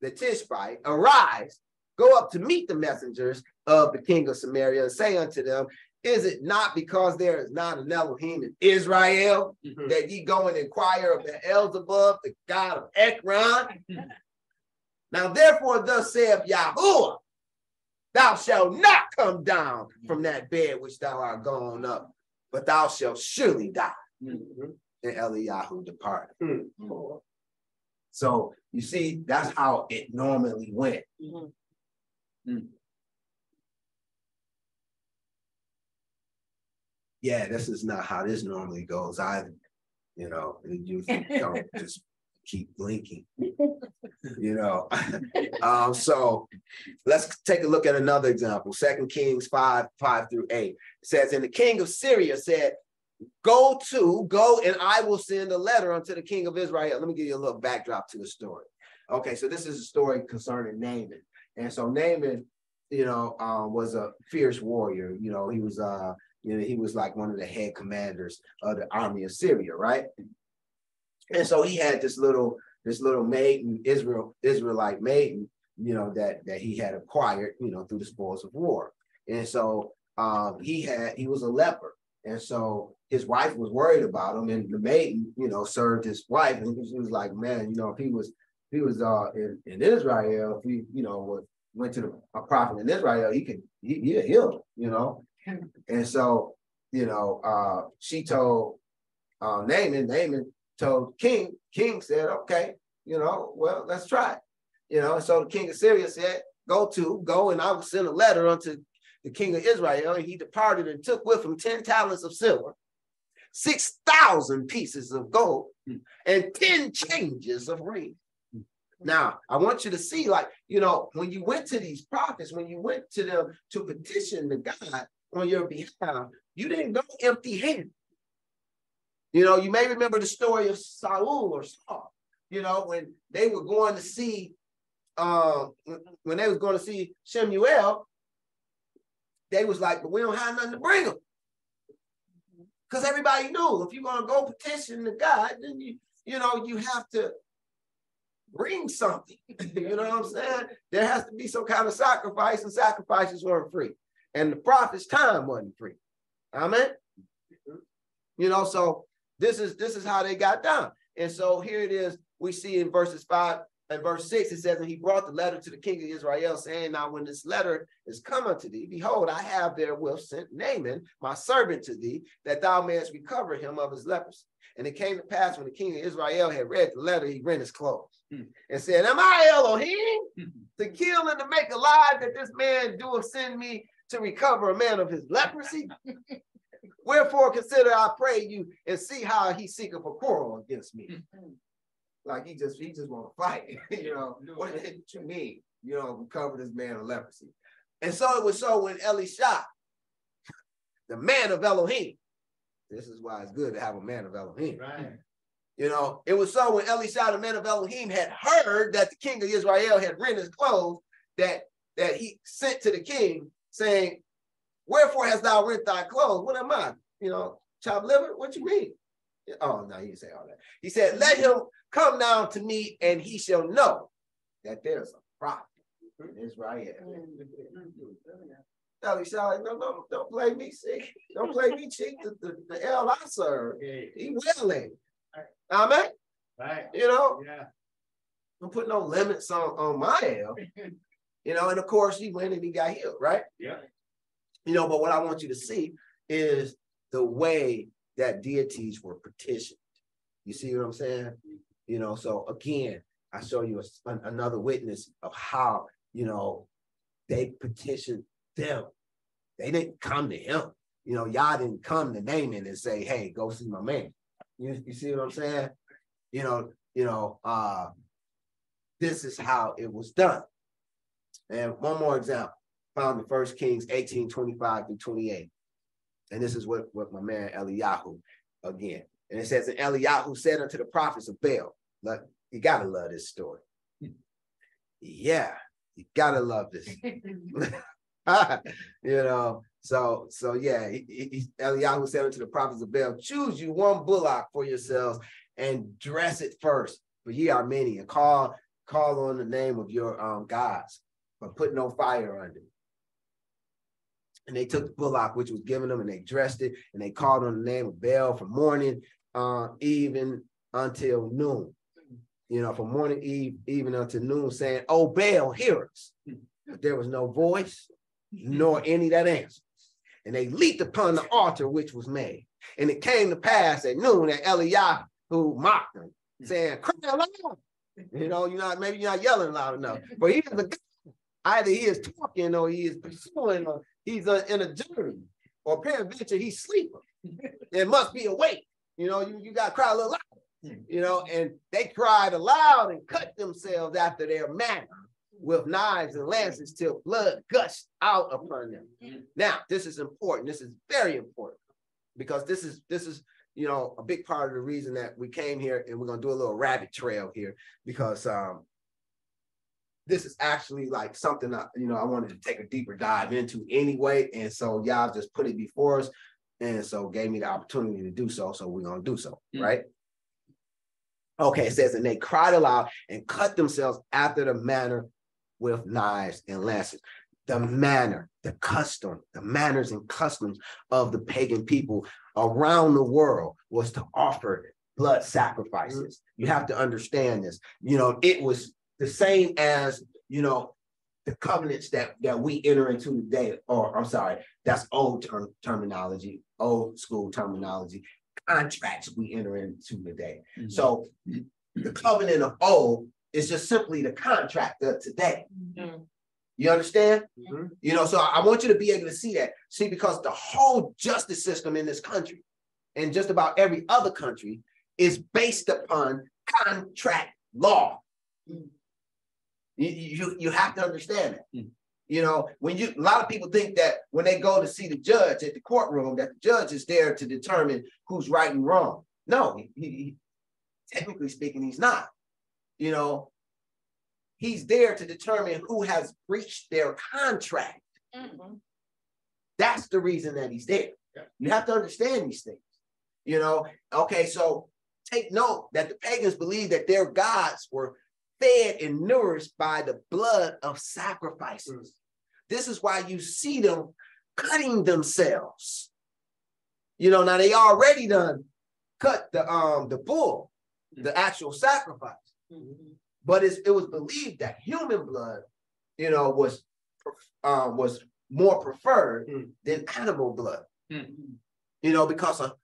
the Tishbite, Arise, go up to meet the messengers of the king of Samaria, and say unto them, Is it not because there is not an Elohim in Israel Mhm. that ye go and inquire of Beelzebub, the god of Ekron? Now therefore, thus saith Yahuwah, Thou shalt not come down from that bed which thou art gone up, but thou shalt surely die. Mhm. And Eliyahu departed. Mm. So you see, that's how it normally went. Mhm. Yeah, this is not how this normally goes either. You know, you don't just keep blinking. you know. um, so let's take a look at another example. Second Kings 5, 5 through 8. It says, And the king of Syria said, Go to, go, and I will send a letter unto the king of Israel. Let me give you a little backdrop to the story. Okay, so this is a story concerning Naaman. And so Naaman, you know, um, was a fierce warrior. You know, he was uh, you know, he was like one of the head commanders of the army of Syria, right? And so he had this little, this little maiden, Israel, Israelite maiden, you know, that that he had acquired, you know, through the spoils of war. And so um, he had, he was a leper. And so his wife was worried about him, and the maiden, you know, served his wife, and she was like, man, you know, if he was, he was uh in, in Israel, if he, you know, went to the, a prophet in Israel, he could, he, he'd heal, you know. And so, you know, uh, she told uh, Naaman, Naaman told King, King said, okay, you know, well, let's try it. You know, so the king of Syria said, go to, go and I will send a letter unto the king of Israel. And he departed and took with him 10 talents of silver, 6,000 pieces of gold, and 10 changes of ring. Now, I want you to see, like, you know, when you went to these prophets, when you went to them to petition the God on your behalf, you didn't go empty handed. You know, you may remember the story of Saul or Saul, you know, when they were going to see, uh, when they was going to see Shemuel, they was like, but we don't have nothing to bring them. Because everybody knew if you're going to go petition to God, then you, you know, you have to bring something. you know what I'm saying? There has to be some kind of sacrifice, and sacrifices weren't free. And the prophet's time wasn't free. Amen. You know, so this is this is how they got down. And so here it is. We see in verses five and verse six, it says, and he brought the letter to the king of Israel, saying, Now when this letter is come unto thee, behold, I have therewith sent Naaman, my servant, to thee, that thou mayest recover him of his leprosy. And it came to pass when the king of Israel had read the letter, he rent his clothes hmm. and said, Am I Elohim hmm. to kill and to make alive that this man doeth send me to recover a man of his leprosy? Wherefore consider, I pray you, and see how he seeketh a quarrel against me. Mm-hmm. Like he just he just want to fight. you know, what did you mean? You know, recover this man of leprosy. And so it was so when Elisha, the man of Elohim, this is why it's good to have a man of Elohim. Right. You know, it was so when Elisha, the man of Elohim, had heard that the king of Israel had rent his clothes, that that he sent to the king saying, Wherefore hast thou rent thy clothes? What am I? You know, chopped liver? What you mean? Oh, no, he didn't say all that. He said, Let him come down to me, and he shall know that there's a prophet in Israel. Now he said, like, no, no, don't play me sick. Don't play me cheap. The, the, the El I serve, he willing. Amen. Right. You know? Yeah. Don't put no limits on, on my El. you know, and of course he went and he got healed, right? Yeah. You know, but what I want you to see is the way that deities were petitioned. You see what I'm saying? You know, so again, I show you a, another witness of how, you know, they petitioned them. They didn't come to him. You know, Yah didn't come to Naaman and say, hey, go see my man. You, you see what I'm saying? You know, you know, uh, this is how it was done. And one more example found in First Kings 18, 25 through 28. And this is what, what my man Eliyahu again. And it says, and Eliyahu said unto the prophets of Baal, look, you gotta love this story. yeah, you gotta love this. you know, so so yeah, he, he, Eliyahu said unto the prophets of Baal, choose you one bullock for yourselves and dress it first, for ye are many, and call call on the name of your um gods, but put no fire under it. And they took the bullock which was given them and they dressed it and they called on the name of Baal from morning uh, even until noon. You know, from morning eve even until noon, saying, Oh Baal, hear us. But there was no voice, nor any that answered. And they leaped upon the altar which was made. And it came to pass at noon that Eliyahu who mocked them, saying, Cry aloud. You know, you're not maybe you're not yelling loud enough, but he is a either he is talking or he is pursuing or he's a, in a journey, or peradventure he's sleeping. it must be awake. You know, you, you got to cry a little loud. You know, and they cried aloud and cut themselves after their manner with knives and lances till blood gushed out upon them. Now, this is important. This is very important because this is this is you know a big part of the reason that we came here and we're gonna do a little rabbit trail here because um this is actually like something that you know I wanted to take a deeper dive into anyway, and so y'all just put it before us, and so gave me the opportunity to do so. So we're gonna do so, Mm. right? Okay, it says, and they cried aloud and cut themselves after the manner with knives and lances. The manner, the custom, the manners and customs of the pagan people around the world was to offer blood sacrifices. You have to understand this. You know, it was the same as, you know, the covenants that that we enter into today, or I'm sorry, that's old term terminology, old school terminology, contracts we enter into today. Mhm. So the covenant of old is just simply the contract of today. Mm. You understand? Mhm. You know, so I want you to be able to see that. See, because the whole justice system in this country and just about every other country is based upon contract law. You, you, you have to understand it. Mm. You know, when you a lot of people think that when they go to see the judge at the courtroom, that the judge is there to determine who's right and wrong. No, he, he- he- technically speaking, he's not. You know, he's there to determine who has breached their contract. Mhm. That's the reason that he's there. Yeah. You have to understand these things. You know, okay, so take note that the pagans believed that their gods were fed and nourished by the blood of sacrifices. This is why you see them cutting themselves. You know, now they already done cut the um the bull, the actual sacrifice. Mhm. But it was believed that human blood, you know, was um was more preferred Mm. than animal blood. Mm. You know, because a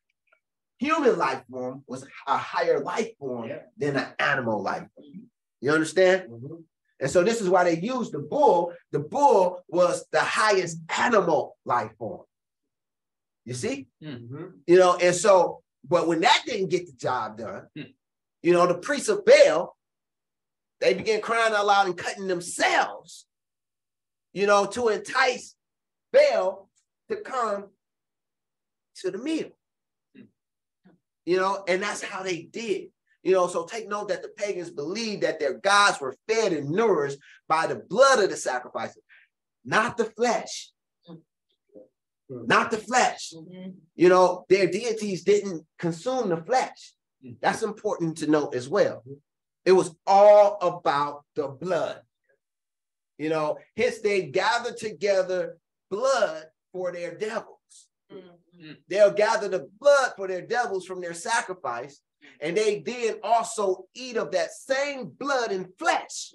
human life form was a higher life form Yeah. than an animal life. form. You understand? And so this is why they used the bull. The bull was the highest animal life form. You see? Mhm. You know, and so, but when that didn't get the job done, Hmm. you know, the priests of Baal, they began crying out loud and cutting themselves, you know, to entice Baal to come to the meal. Hmm. You know, and that's how they did. You know, so take note that the pagans believed that their gods were fed and nourished by the blood of the sacrifices, not the flesh. Not the flesh. Mhm. You know, their deities didn't consume the flesh. Mm. That's important to note as well. It was all about the blood. You know, hence they gathered together blood for their devils. Mhm. They'll gather the blood for their devils from their sacrifice, and they then also eat of that same blood and flesh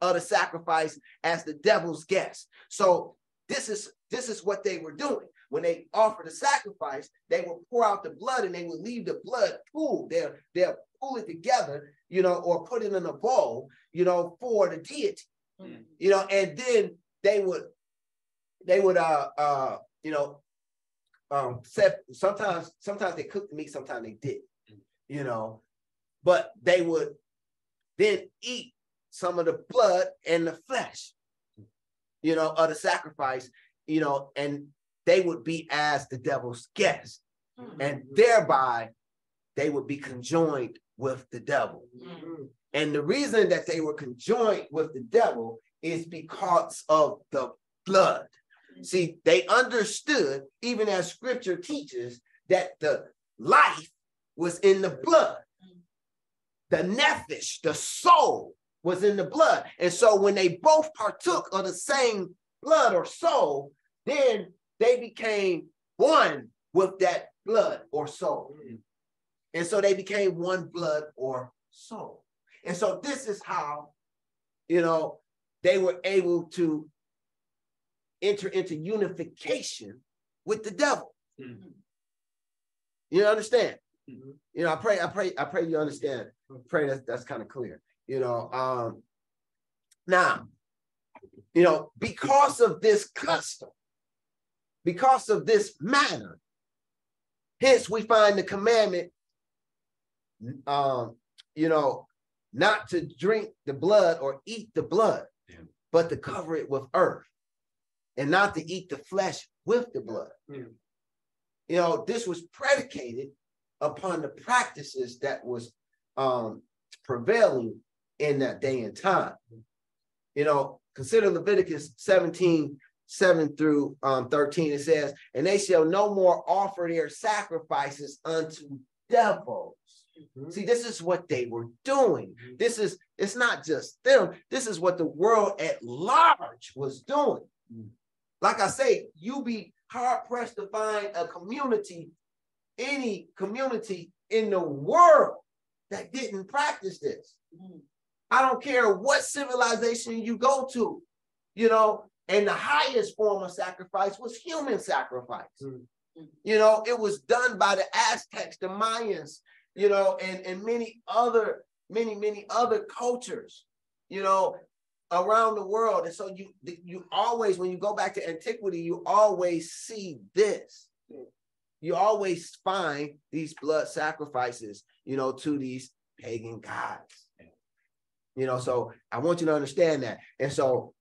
of the sacrifice as the devil's guest. So this is this is what they were doing. When they offer the sacrifice, they would pour out the blood and they would leave the blood pool. They'll they'll pull it together, you know, or put it in a bowl, you know, for the deity, Mhm. you know, and then they would they would uh uh you know um set sometimes sometimes they cooked the meat, sometimes they didn't, you know, but they would then eat some of the blood and the flesh, you know, of the sacrifice, you know, and they would be as the devil's guest, Mhm. and thereby they would be conjoined with the devil. Mhm. And the reason that they were conjoined with the devil is because of the blood. See, they understood, even as scripture teaches, that the life was in the blood. The nephesh, the soul, was in the blood. And so when they both partook of the same blood or soul, then they became one with that blood or soul. And so they became one blood or soul. And so this is how, you know, they were able to enter into unification with the devil. Mhm. You understand? Mhm. You know, I pray, I pray, I pray you understand. I pray that that's kind of clear. You know, um, now, you know, because of this custom, because of this manner, hence we find the commandment um, you know, not to drink the blood or eat the blood, Yeah. but to cover it with earth, and not to eat the flesh with the blood. Yeah. You know, this was predicated upon the practices that was um, prevailing in that day and time. You know, consider Leviticus 17, 7 through um, 13. It says, And they shall no more offer their sacrifices unto devils. See, this is what they were doing. This is, it's not just them, this is what the world at large was doing. Like I say, you be hard pressed to find a community, any community in the world that didn't practice this. I don't care what civilization you go to, you know, and the highest form of sacrifice was human sacrifice. Mm. You know, it was done by the Aztecs, the Mayans, you know, and, and many other, many, many other cultures, you know, around the world. And so you you always, when you go back to antiquity, you always see this. You always find these blood sacrifices, you know, to these pagan gods. You know, so I want you to understand that. And so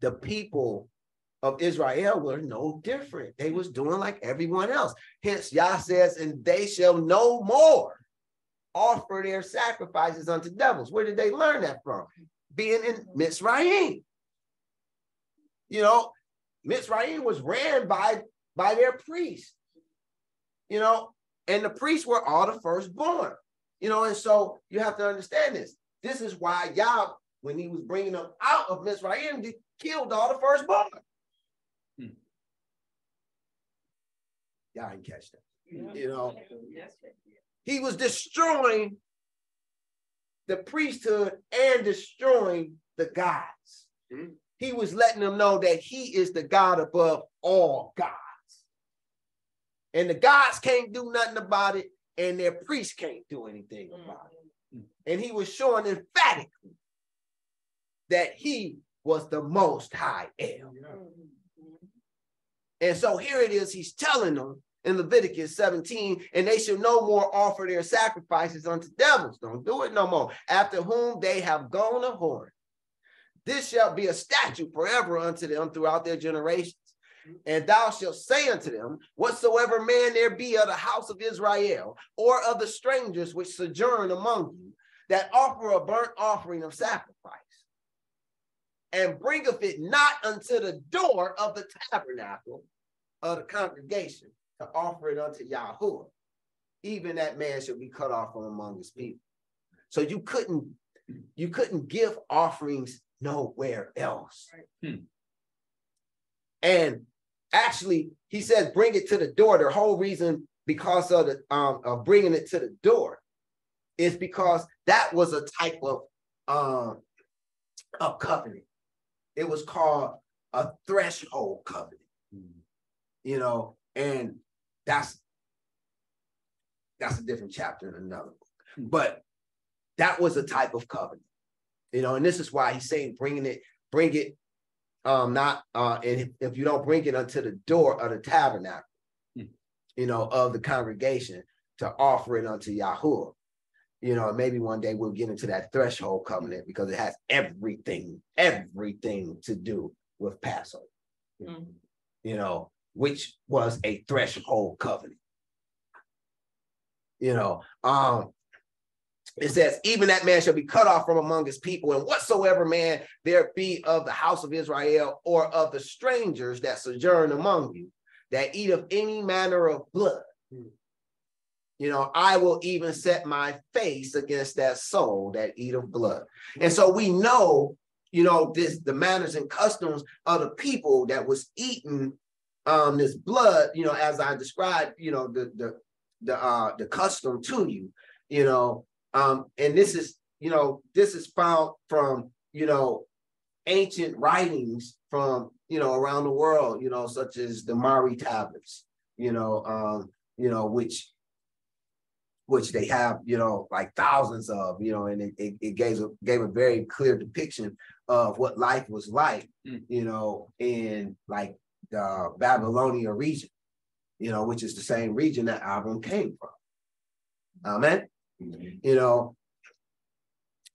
the people of Israel were no different. They was doing like everyone else. Hence, Yah says, and they shall no more offer their sacrifices unto devils. Where did they learn that from? Being in Mitzrayim. You know, Mitzrayim was ran by, by their priests. You know, and the priests were all the firstborn. You know, and so you have to understand this. This is why Yah, when he was bringing them out of Mitzrayim, he killed all the firstborn. Hmm. Y'all didn't catch that. You know, Yes. he was destroying the priesthood and destroying the gods. Mhm. He was letting them know that he is the God above all gods. And the gods can't do nothing about it, and their priests can't do anything about it. And he was showing emphatically that he was the most high El. And so here it is, he's telling them in Leviticus 17, and they shall no more offer their sacrifices unto devils. Don't do it no more. After whom they have gone a whoring. This shall be a statute forever unto them throughout their generations. And thou shalt say unto them, whatsoever man there be of the house of Israel, or of the strangers which sojourn among you, that offer a burnt offering of sacrifice, and bringeth it not unto the door of the tabernacle of the congregation to offer it unto Yahweh, even that man shall be cut off from among his people. So you couldn't, you couldn't give offerings nowhere else. Hmm. And actually, he says, bring it to the door. The whole reason because of the um of bringing it to the door is because that was a type of um of covenant. It was called a threshold covenant, you know, and that's that's a different chapter in another book. But that was a type of covenant, you know, and this is why he's saying bringing it, bring it, um, not uh, and if, if you don't bring it unto the door of the tabernacle, Hmm. you know, of the congregation to offer it unto Yahuwah. You know, maybe one day we'll get into that threshold covenant because it has everything, everything to do with Passover Mhm. you know, which was a threshold covenant. You know, um, it says, even that man shall be cut off from among his people, and whatsoever man there be of the house of Israel or of the strangers that sojourn among you, that eat of any manner of blood. You know, I will even set my face against that soul that eat of blood. And so we know, you know, this the manners and customs of the people that was eating um this blood, you know, as I described, you know, the the the uh the custom to you, you know, um, and this is, you know, this is found from, you know, ancient writings from, you know, around the world, you know, such as the Mari tablets, you know, um, you know, which which they have, you know, like thousands of, you know, and it, it, it gave a gave a very clear depiction of what life was like, Mm. you know, in like the Babylonia region, you know, which is the same region that Abram came from. Amen. You know,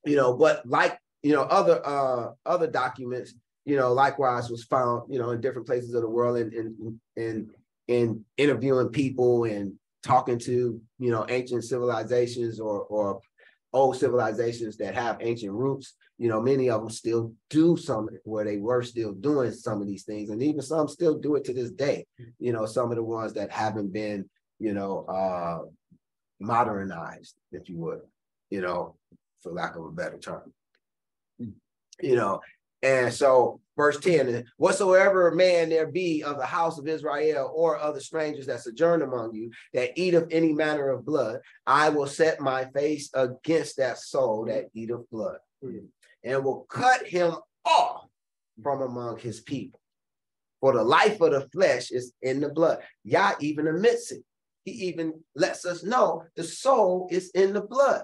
you know, but like you know, other uh other documents, you know, likewise was found, you know, in different places of the world and in in in interviewing people and talking to, you know, ancient civilizations or or old civilizations that have ancient roots, you know, many of them still do some where they were still doing some of these things, and even some still do it to this day. Mm-hmm. You know, some of the ones that haven't been, you know, uh modernized, if you would, you know, for lack of a better term. Mm. You know, and so verse 10, whatsoever man there be of the house of Israel or other strangers that sojourn among you that eat of any manner of blood, I will set my face against that soul that eat of blood mm. And will cut him off from among his people. For the life of the flesh is in the blood. Yah even admits it. He even lets us know the soul is in the blood.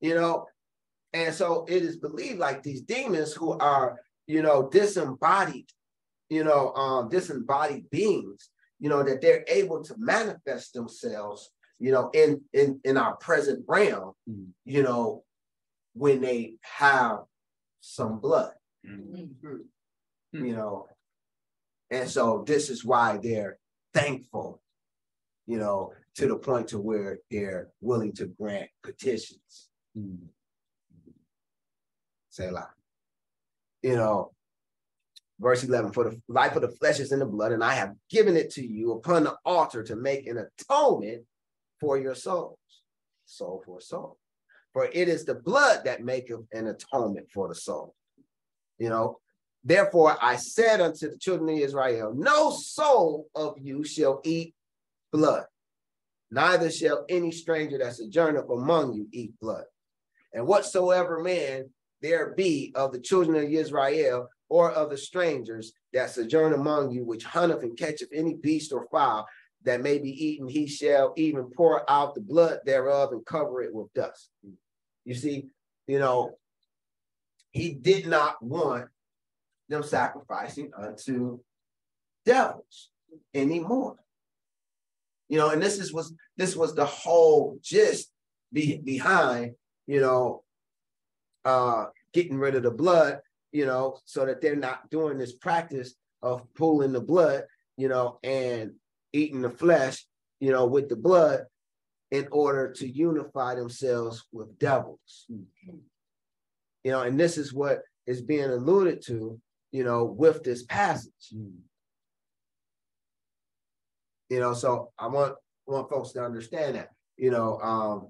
You know, and so it is believed like these demons who are, you know, disembodied, you know, um, disembodied beings, you know, that they're able to manifest themselves, you know, in in in our present realm, Mm. you know, when they have some blood, Mhm. you know. And so this is why they're thankful, you know, to the point to where they're willing to grant petitions. Mm. Selah. You know, verse 11 For the life of the flesh is in the blood, and I have given it to you upon the altar to make an atonement for your souls. Soul for soul. For it is the blood that maketh an atonement for the soul. You know, therefore I said unto the children of Israel, No soul of you shall eat blood, neither shall any stranger that sojourneth among you eat blood. And whatsoever man there be of the children of Israel or of the strangers that sojourn among you, which hunteth and catcheth any beast or fowl that may be eaten, he shall even pour out the blood thereof and cover it with dust. You see, you know, he did not want them sacrificing unto devils anymore. You know, and this is was this was the whole gist be, behind, you know, uh getting rid of the blood, you know, so that they're not doing this practice of pulling the blood, you know, and eating the flesh, you know, with the blood in order to unify themselves with devils. You know, and this is what is being alluded to, you know, with this passage. You know, so I want want folks to understand that, you know, um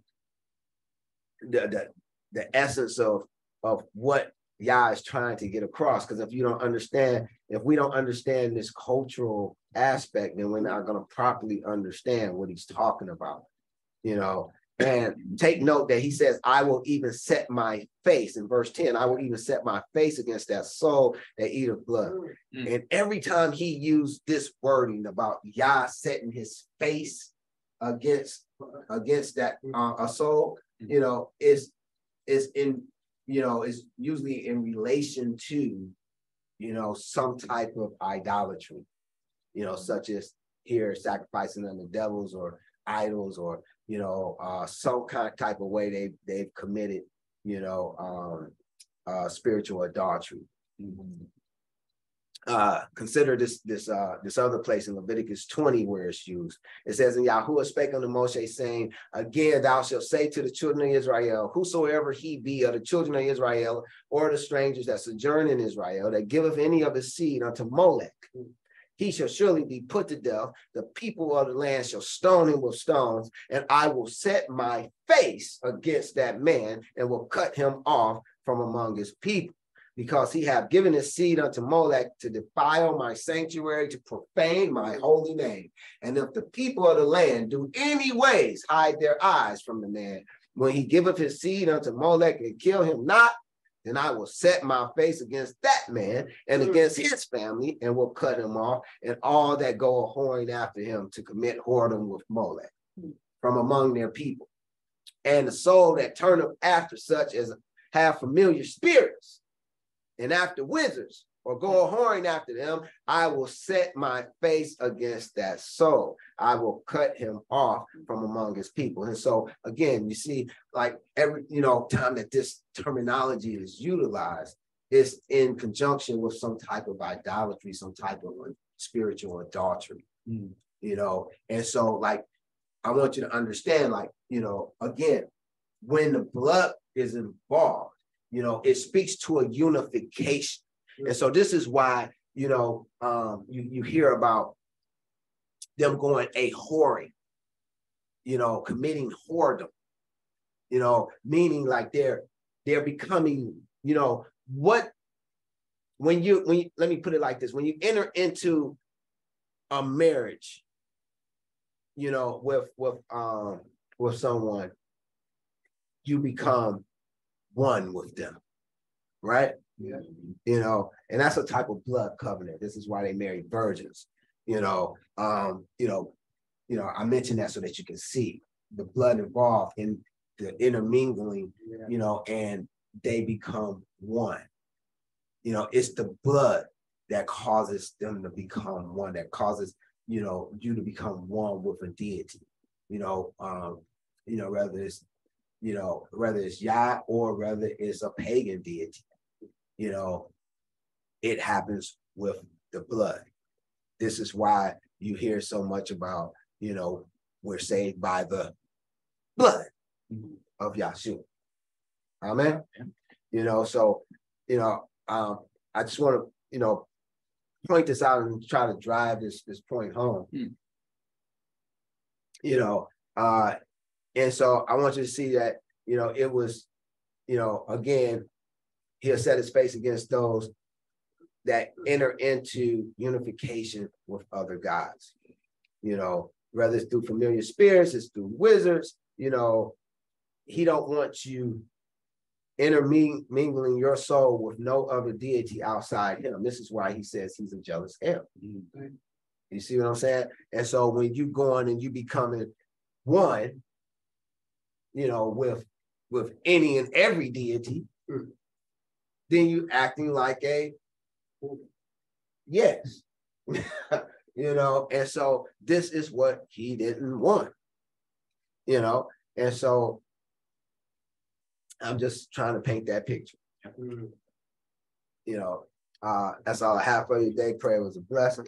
the the the essence of of what Yah is trying to get across. Because if you don't understand, if we don't understand this cultural aspect, then we're not going to properly understand what he's talking about. You know, and take note that he says, I will even set my face in verse 10, I will even set my face against that soul that eateth blood. Mm. And every time he used this wording about Yah setting his face against against that uh, a soul, you know, is is in you know is usually in relation to you know some type of idolatry, you know, such as here sacrificing unto devils or idols or you know uh some kind of type of way they they've committed you know um uh spiritual adultery. Uh consider this this uh this other place in leviticus 20 where it's used. It says and yahuwah spake unto moshe saying again thou shalt say to the children of israel whosoever he be of the children of israel or the strangers that sojourn in israel that giveth any of his seed unto molech he shall surely be put to death. The people of the land shall stone him with stones, and I will set my face against that man and will cut him off from among his people. Because he have given his seed unto Molech to defile my sanctuary, to profane my holy name. And if the people of the land do any ways hide their eyes from the man, when he giveth his seed unto Molech and kill him not, then I will set my face against that man and mm. against his family and will cut him off and all that go a whoring after him to commit whoredom with Molech mm. from among their people. And the soul that turneth after such as have familiar spirits and after wizards or go a whoring after them, I will set my face against that soul. I will cut him off from among his people. And so again, you see, like every you know time that this terminology is utilized, is in conjunction with some type of idolatry, some type of spiritual adultery. Mm. You know, and so like I want you to understand, like, you know, again, when the blood is involved, you know, it speaks to a unification. And so this is why, you know, um, you, you hear about them going a whoring, you know, committing whoredom, you know, meaning like they're they're becoming, you know, what when you when you, let me put it like this, when you enter into a marriage, you know, with with um with someone, you become one with them, right? Yeah. You know, and that's a type of blood covenant. This is why they marry virgins. You know, um, you know, you know, I mentioned that so that you can see the blood involved in the intermingling, you know, and they become one. You know, it's the blood that causes them to become one, that causes, you know, you to become one with a deity. You know, um, you know, whether it's, you know, whether it's Yah or whether it's a pagan deity, you know, it happens with the blood. This is why you hear so much about, you know, we're saved by the blood of Yahshua. Amen. You know, so, you know, um, I just want to, you know, point this out and try to drive this this point home. Hmm. You know, uh, and so I want you to see that, you know, it was, you know, again, he'll set his face against those that enter into unification with other gods. You know, whether it's through familiar spirits, it's through wizards, you know, he don't want you intermingling your soul with no other deity outside him. This is why he says he's a jealous El. Mm-hmm. You see what I'm saying? And so when you go on and you becoming one, you know, with with any and every deity, mm. Then you acting like a yes. you know, and so this is what he didn't want. You know, and so I'm just trying to paint that picture. You know, uh, that's all I have for you today. Prayer was a blessing.